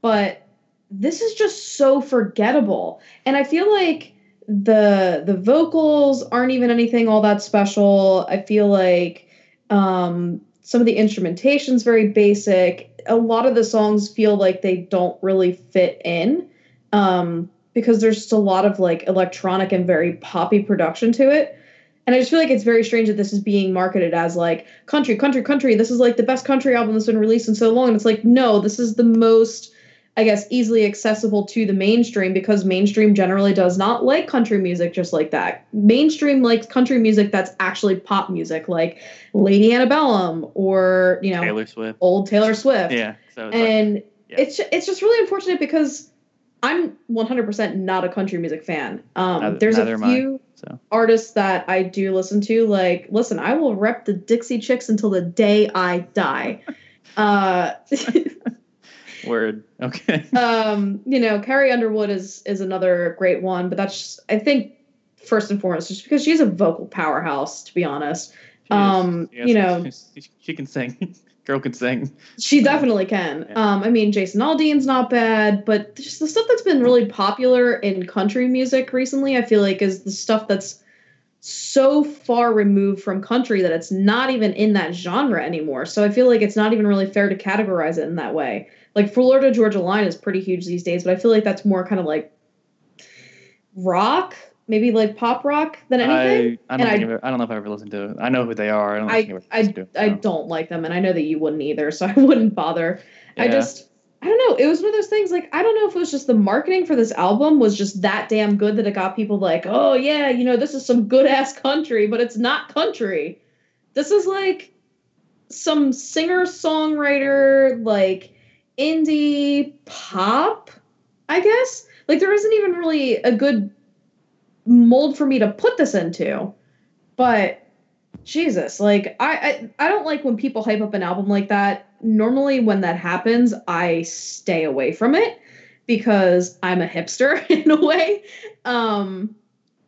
but this is just so forgettable. And I feel like the the vocals aren't even anything all that special. I feel like um, some of the instrumentation's very basic. A lot of the songs feel like they don't really fit in um, because there's just a lot of like electronic and very poppy production to it. And I just feel like it's very strange that this is being marketed as like country, country, country. This is like the best country album that's been released in so long. And it's like, no, this is the most I guess, easily accessible to the mainstream because mainstream generally does not like country music just like that. Mainstream likes country music that's actually pop music, like Lady Antebellum or you know Taylor Swift, old Taylor Swift. Yeah, so it's and like, yeah. it's it's just really unfortunate because I'm 100% not a country music fan. Um, neither, there's neither a few I, so. artists that I do listen to. Like, listen, I will rep the Dixie Chicks until the day I die. (laughs) uh, (laughs) Word. Okay. (laughs) um, you know, Carrie Underwood is is another great one, but that's just, I think first and foremost just because she's a vocal powerhouse, to be honest. She um, you know, (laughs) she can sing. (laughs) Girl can sing. She definitely can. Yeah. Um, I mean, Jason Aldean's not bad, but just the stuff that's been really popular in country music recently, I feel like, is the stuff that's so far removed from country that it's not even in that genre anymore. So I feel like it's not even really fair to categorize it in that way like Florida Georgia Line is pretty huge these days, but I feel like that's more kind of like rock, maybe like pop rock than anything. I, I don't, I, ever, I, don't know if I ever listened to it. I know who they are. I don't. I I, to, I don't like them, and I know that you wouldn't either, (laughs) so I wouldn't bother. Yeah. I just. I don't know. It was one of those things like I don't know if it was just the marketing for this album was just that damn good that it got people like, "Oh yeah, you know, this is some good ass country," but it's not country. This is like some singer-songwriter like indie pop I guess. Like there isn't even really a good mold for me to put this into. But Jesus, like I, I I don't like when people hype up an album like that. Normally when that happens, I stay away from it because I'm a hipster (laughs) in a way. Um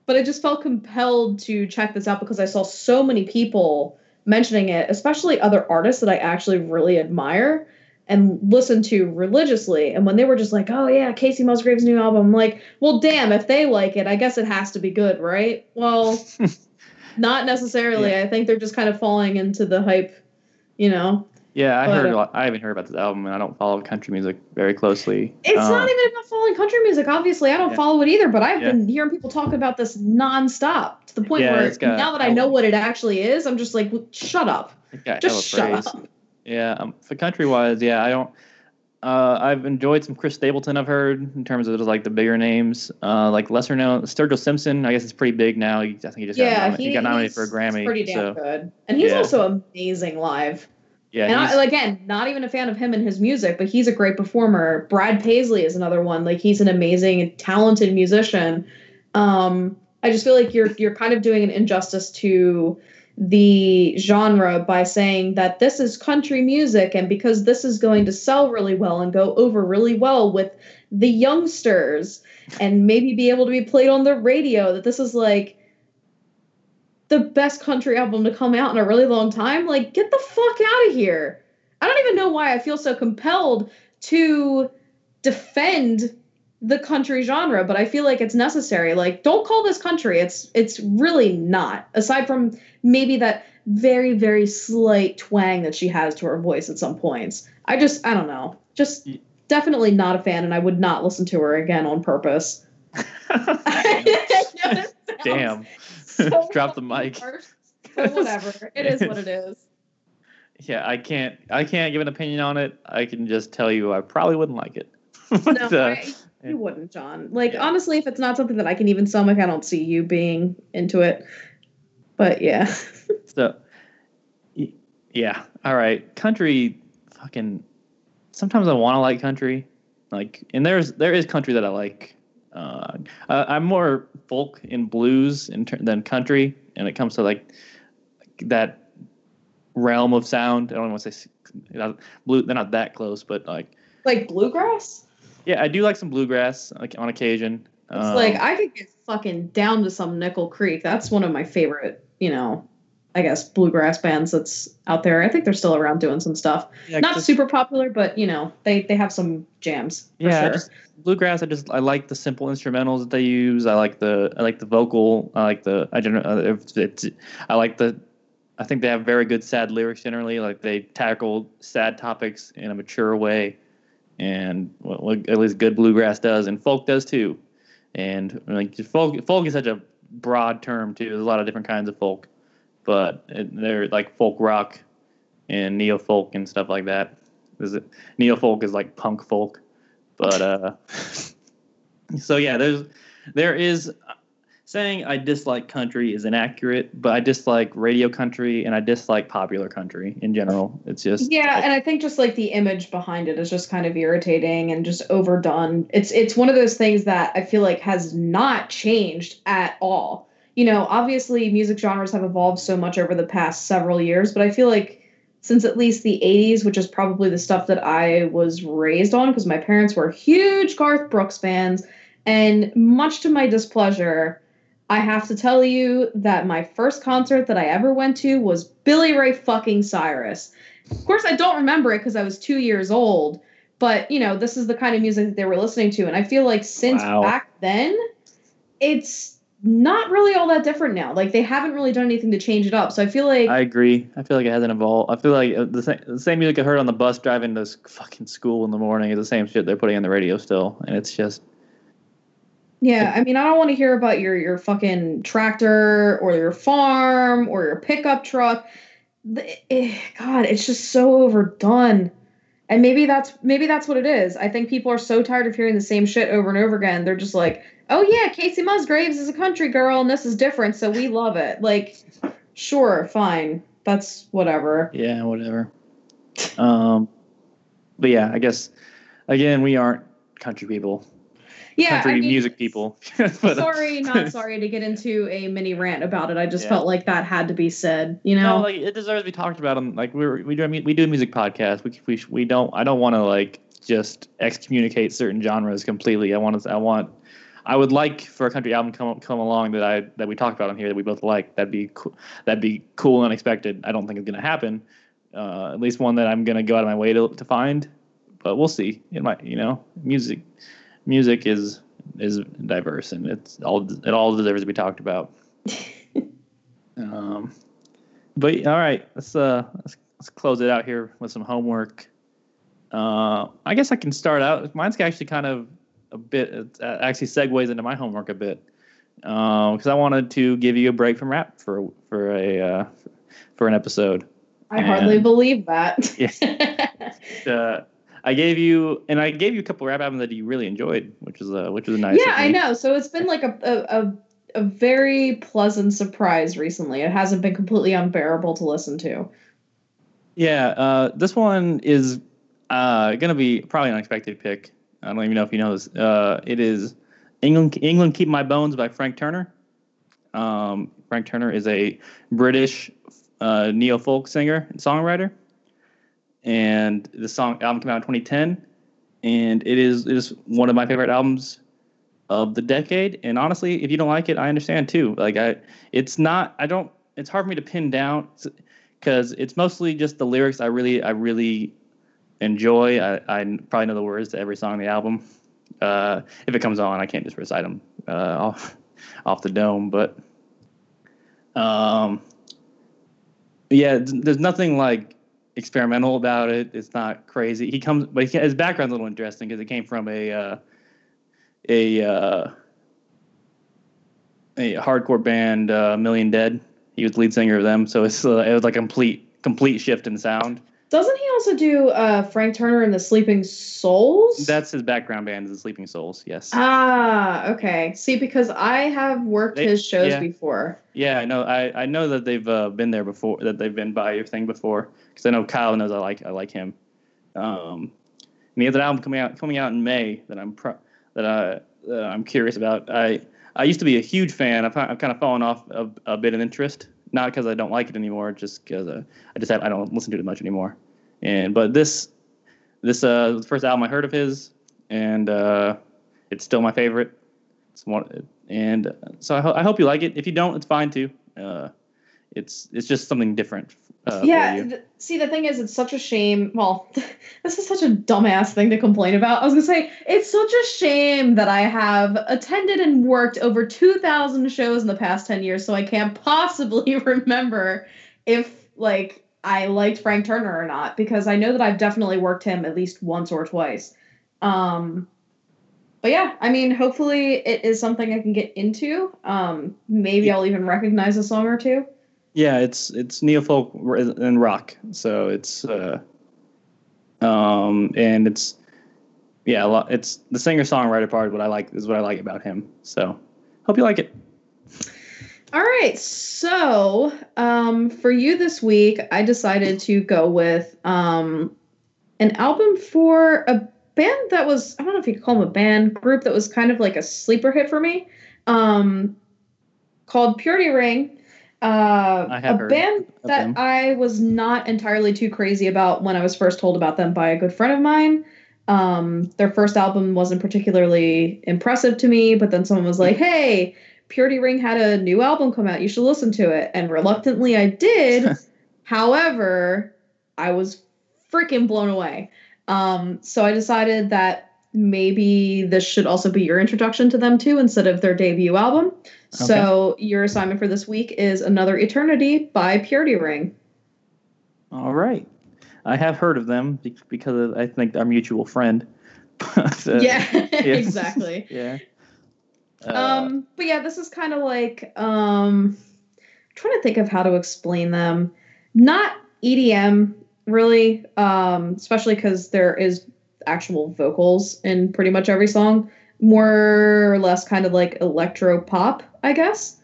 but I just felt compelled to check this out because I saw so many people mentioning it, especially other artists that I actually really admire and listen to religiously. And when they were just like, "Oh yeah, Kacey Musgraves' new album," I'm like, "Well, damn, if they like it, I guess it has to be good, right?" Well, (laughs) not necessarily. Yeah. I think they're just kind of falling into the hype, you know. Yeah, I but, heard. Lot, I haven't heard about this album, and I don't follow country music very closely. It's um, not even about following country music. Obviously, I don't yeah. follow it either. But I've yeah. been hearing people talk about this nonstop to the point where now that I know what it actually is, I'm just like, shut up. Just shut up. Yeah, um, for country wise, yeah, I don't. Uh, I've enjoyed some Chris Stapleton. I've heard in terms of like the bigger names, uh, like lesser known Sturgill Simpson. I guess it's pretty big now. I think he just yeah, got, he, he got nominated for a Grammy. Pretty damn so. good, and he's yeah. also amazing live. Yeah, and I, again, not even a fan of him and his music, but he's a great performer. Brad Paisley is another one. Like he's an amazing, talented musician. Um, I just feel like you're you're kind of doing an injustice to the genre by saying that this is country music and because this is going to sell really well and go over really well with the youngsters and maybe be able to be played on the radio that this is like the best country album to come out in a really long time like get the fuck out of here. I don't even know why i feel so compelled to defend the country genre but i feel like it's necessary. Like don't call this country. It's it's really not. Aside from maybe that very very slight twang that she has to her voice at some points. I just i don't know. Just definitely not a fan and i would not listen to her again on purpose. (laughs) Damn. (laughs) So (laughs) drop the mic. but whatever. It is what it is. Yeah i can't i can't give an opinion on it. I can just tell you i probably wouldn't like it. No, I, you wouldn't, John. Like yeah. honestly, if it's not something that I can even stomach, I don't see you being into it. But yeah. (laughs) so, yeah. All right. Country, fucking. Sometimes I want to like country, like, and there's there is country that I like. Uh, I'm more folk and blues in ter- than country, and it comes to like that realm of sound. I don't want to say blue. They're not that close, but like like bluegrass. Yeah, I do like some bluegrass like on occasion. It's um, like I could get fucking down to some Nickel Creek. That's one of my favorite, you know, I guess bluegrass bands that's out there. I think they're still around doing some stuff. Yeah, Not super popular, but you know, they they have some jams. yeah, sure. just, bluegrass. I just I like the simple instrumentals that they use. I like the I like the vocal. I like the I don't know. It's, I like the. I think they have very good sad lyrics generally. Like they tackle sad topics in a mature way and what, at least good bluegrass does, and folk does too. And like folk, folk is such a broad term too. There's a lot of different kinds of folk, but it, they're like folk rock and neo folk and stuff like that. Is it neo folk is like punk folk, but uh, (laughs) so yeah, there's there is saying I dislike country is inaccurate, but I dislike radio country and I dislike popular country in general. It's just Yeah, like, and I think just like the image behind it is just kind of irritating and just overdone. It's it's one of those things that I feel like has not changed at all. You know, obviously music genres have evolved so much over the past several years, but I feel like since at least the 80s, which is probably the stuff that I was raised on because my parents were huge Garth Brooks fans and much to my displeasure, I have to tell you that my first concert that I ever went to was Billy Ray fucking Cyrus. Of course, I don't remember it because I was two years old, but you know, this is the kind of music that they were listening to. And I feel like since wow. back then, it's not really all that different now. Like they haven't really done anything to change it up. So I feel like I agree. I feel like it hasn't evolved. I feel like uh, the same, the same music I heard on the bus driving to fucking school in the morning is the same shit they're putting on the radio still, and it's just yeah, I mean, I don't want to hear about your your fucking tractor or your farm or your pickup truck. Eh, God, it's just so overdone. And maybe that's maybe that's what it is. I think people are so tired of hearing the same shit over and over again. They're just like, "Oh yeah, Kacey Musgraves is a country girl and this is different, so we love it." Like, sure, fine. That's whatever. Yeah, whatever. Um but yeah, I guess again, we aren't country people Yeah, country I mean, music people. (laughs) But, uh, sorry, not (laughs) sorry to get into a mini rant about it. I just Yeah. felt like that had to be said. You know, No, like it deserves to be talked about. Like we we do we do a music podcast. We we we don't. I don't want to like just excommunicate certain genres completely. I want to. I want. I would like for a country album come come along that I that we talk about on here that we both like. That'd be cool. That'd be cool and unexpected. I don't think it's gonna happen. Uh, at least one that I'm gonna go out of my way to to find. But we'll see. It might. You know, music music is is diverse and it's all it all deserves to be talked about. (laughs) um, but all right, let's uh let's, let's close it out here with some homework. Uh, I guess I can start out. Mine's actually kind of a bit it uh, actually segues into my homework a bit because I wanted to give you a break from rap for for a uh, for an episode. I hardly believe that. (laughs) Uh, I gave you and I gave you a couple rap albums that you really enjoyed, which is uh, which is a nice. yeah, I know. So it's been like a, a a a very pleasant surprise recently. It hasn't been completely unbearable to listen to. Yeah, uh, this one is uh, gonna be probably an unexpected pick. I don't even know if you know this. Uh, it is England. England Keep My Bones by Frank Turner. Um, Frank Turner is a British uh, neo folk singer and songwriter, and the song album came out in 2010, and it is it is one of my favorite albums of the decade. And honestly, if you don't like it, I understand too. Like I, it's not. I don't. It's hard for me to pin down because it's mostly just the lyrics I really I really enjoy. I, I probably know the words to every song on the album. Uh, if it comes on, I can't just recite them uh, off off the dome. But um, yeah, there's nothing like experimental about it. It's not crazy. He comes, but he, his background's a little interesting because it came from a uh, a uh, a hardcore band, uh, Million Dead. He was the lead singer of them, so it's uh, it was like a complete complete shift in sound. Doesn't he also do uh, Frank Turner and the Sleeping Souls? That's his background band, is the Sleeping Souls. Yes. ah okay. See, because I have worked They- his shows yeah. before. Yeah, I know. I, I know that they've uh, been there before. That they've been by your thing before. Because I know Kyle knows I like I like him. Um, and he has an album coming out coming out in May that I'm pro- that I that I'm curious about. I I used to be a huge fan. I've, I've kind of fallen off a, a bit of interest, not because I don't like it anymore, just because uh, I just have I don't listen to it much anymore. And but this this uh the first album I heard of his, and uh, it's still my favorite. It's one, and uh, so I, ho- I hope you like it. If you don't, it's fine too. Uh, it's it's just something different. Uh, yeah. th- see, the thing is, it's such a shame. Well, (laughs) this is such a dumbass thing to complain about. I was gonna say it's such a shame that I have attended and worked over two thousand shows in the past ten years, so I can't possibly (laughs) remember if like I liked Frank Turner or not because I know that I've definitely worked him at least once or twice. Um, but yeah, I mean, hopefully it is something I can get into. Um, maybe I'll even recognize a song or two. Yeah, it's it's neofolk and rock. So it's uh, um, and it's yeah, lot. It's the singer songwriter part. What I like is what I like about him. So hope you like it. All right. So, um, for you this week, I decided to go with um, an album for a band that was, I don't know if you could call them a band group that was kind of like a sleeper hit for me um, called Purity Ring. Uh, a heard band that. I was not entirely too crazy about when I was first told about them by a good friend of mine. Um, their first album wasn't particularly impressive to me, but then someone was like, "Hey, Purity Ring had a new album come out. You should listen to it." And reluctantly, I did. (laughs) However, I was freaking blown away. Um, so I decided that maybe this should also be your introduction to them too, instead of their debut album. So your assignment for this week is "Another Eternity" by Purity Ring. All right, I have heard of them because of, I think our mutual friend. So, (laughs) yeah, yeah. (laughs) exactly. (laughs) Yeah. Uh, um but yeah this is kind of like um I'm trying to think of how to explain them not edm really um especially because there is actual vocals in pretty much every song more or less kind of like electro pop i guess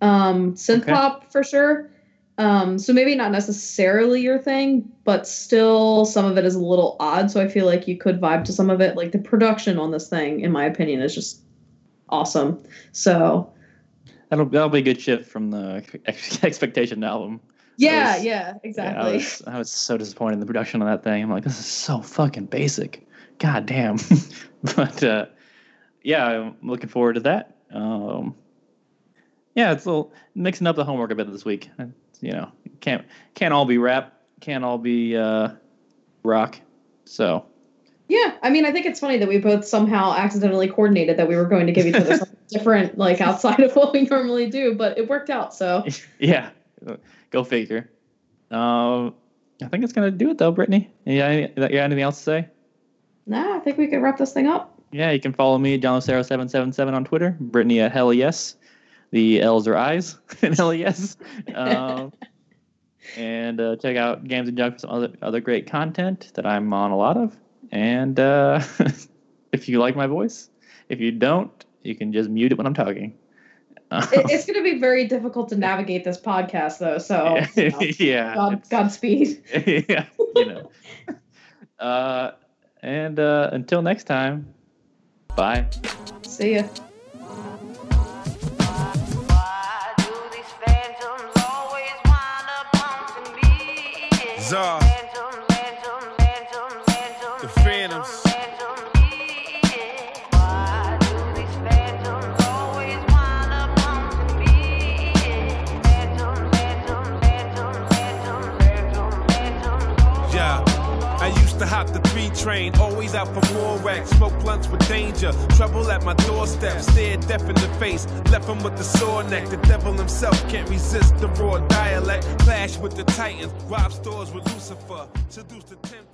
um synth Okay. pop for sure Um, so maybe not necessarily your thing, but still some of it is a little odd. So I feel like you could vibe to some of it. Like the production on this thing, in my opinion, is just awesome. So that'll that'll be a good shift from the (laughs) expectation album. Yeah, was, yeah, exactly. Yeah, I, was, I was so disappointed in the production on that thing. I'm like, this is so fucking basic. God damn. (laughs) but uh, yeah, I'm looking forward to that. Um, yeah, it's a little mixing up the homework a bit this week. You know, can't can't all be rap, can't all be uh, rock. So yeah, I mean, I think it's funny that we both somehow accidentally coordinated that we were going to give each other something (laughs) different, like outside of what we normally do, but it worked out. So (laughs) yeah, go figure. Um, I think it's gonna do it though, Brittany. Yeah, you got anything else to say? Nah, I think we could wrap this thing up. Yeah, you can follow me, John Lucero seven seven seven on Twitter. Brittany at hell yes. The L's are eyes in (laughs) hell yes. Um, (laughs) and uh, check out Games and Junk for some other other great content that I'm on a lot of. And uh, (laughs) if you like my voice, if you don't, you can just mute it when I'm talking. it's going to be very difficult to navigate this podcast, though. So you know, yeah, God, Godspeed. yeah, you know. uh, and uh, until next time, bye. See ya. Czar. Train, always out for more racks. Smoke blunts with danger, trouble at my doorstep. Stared deaf in the face, left him with the sore neck. The devil himself can't resist the raw dialect. Clash with the titans, rob stores with Lucifer, seduce the temptress.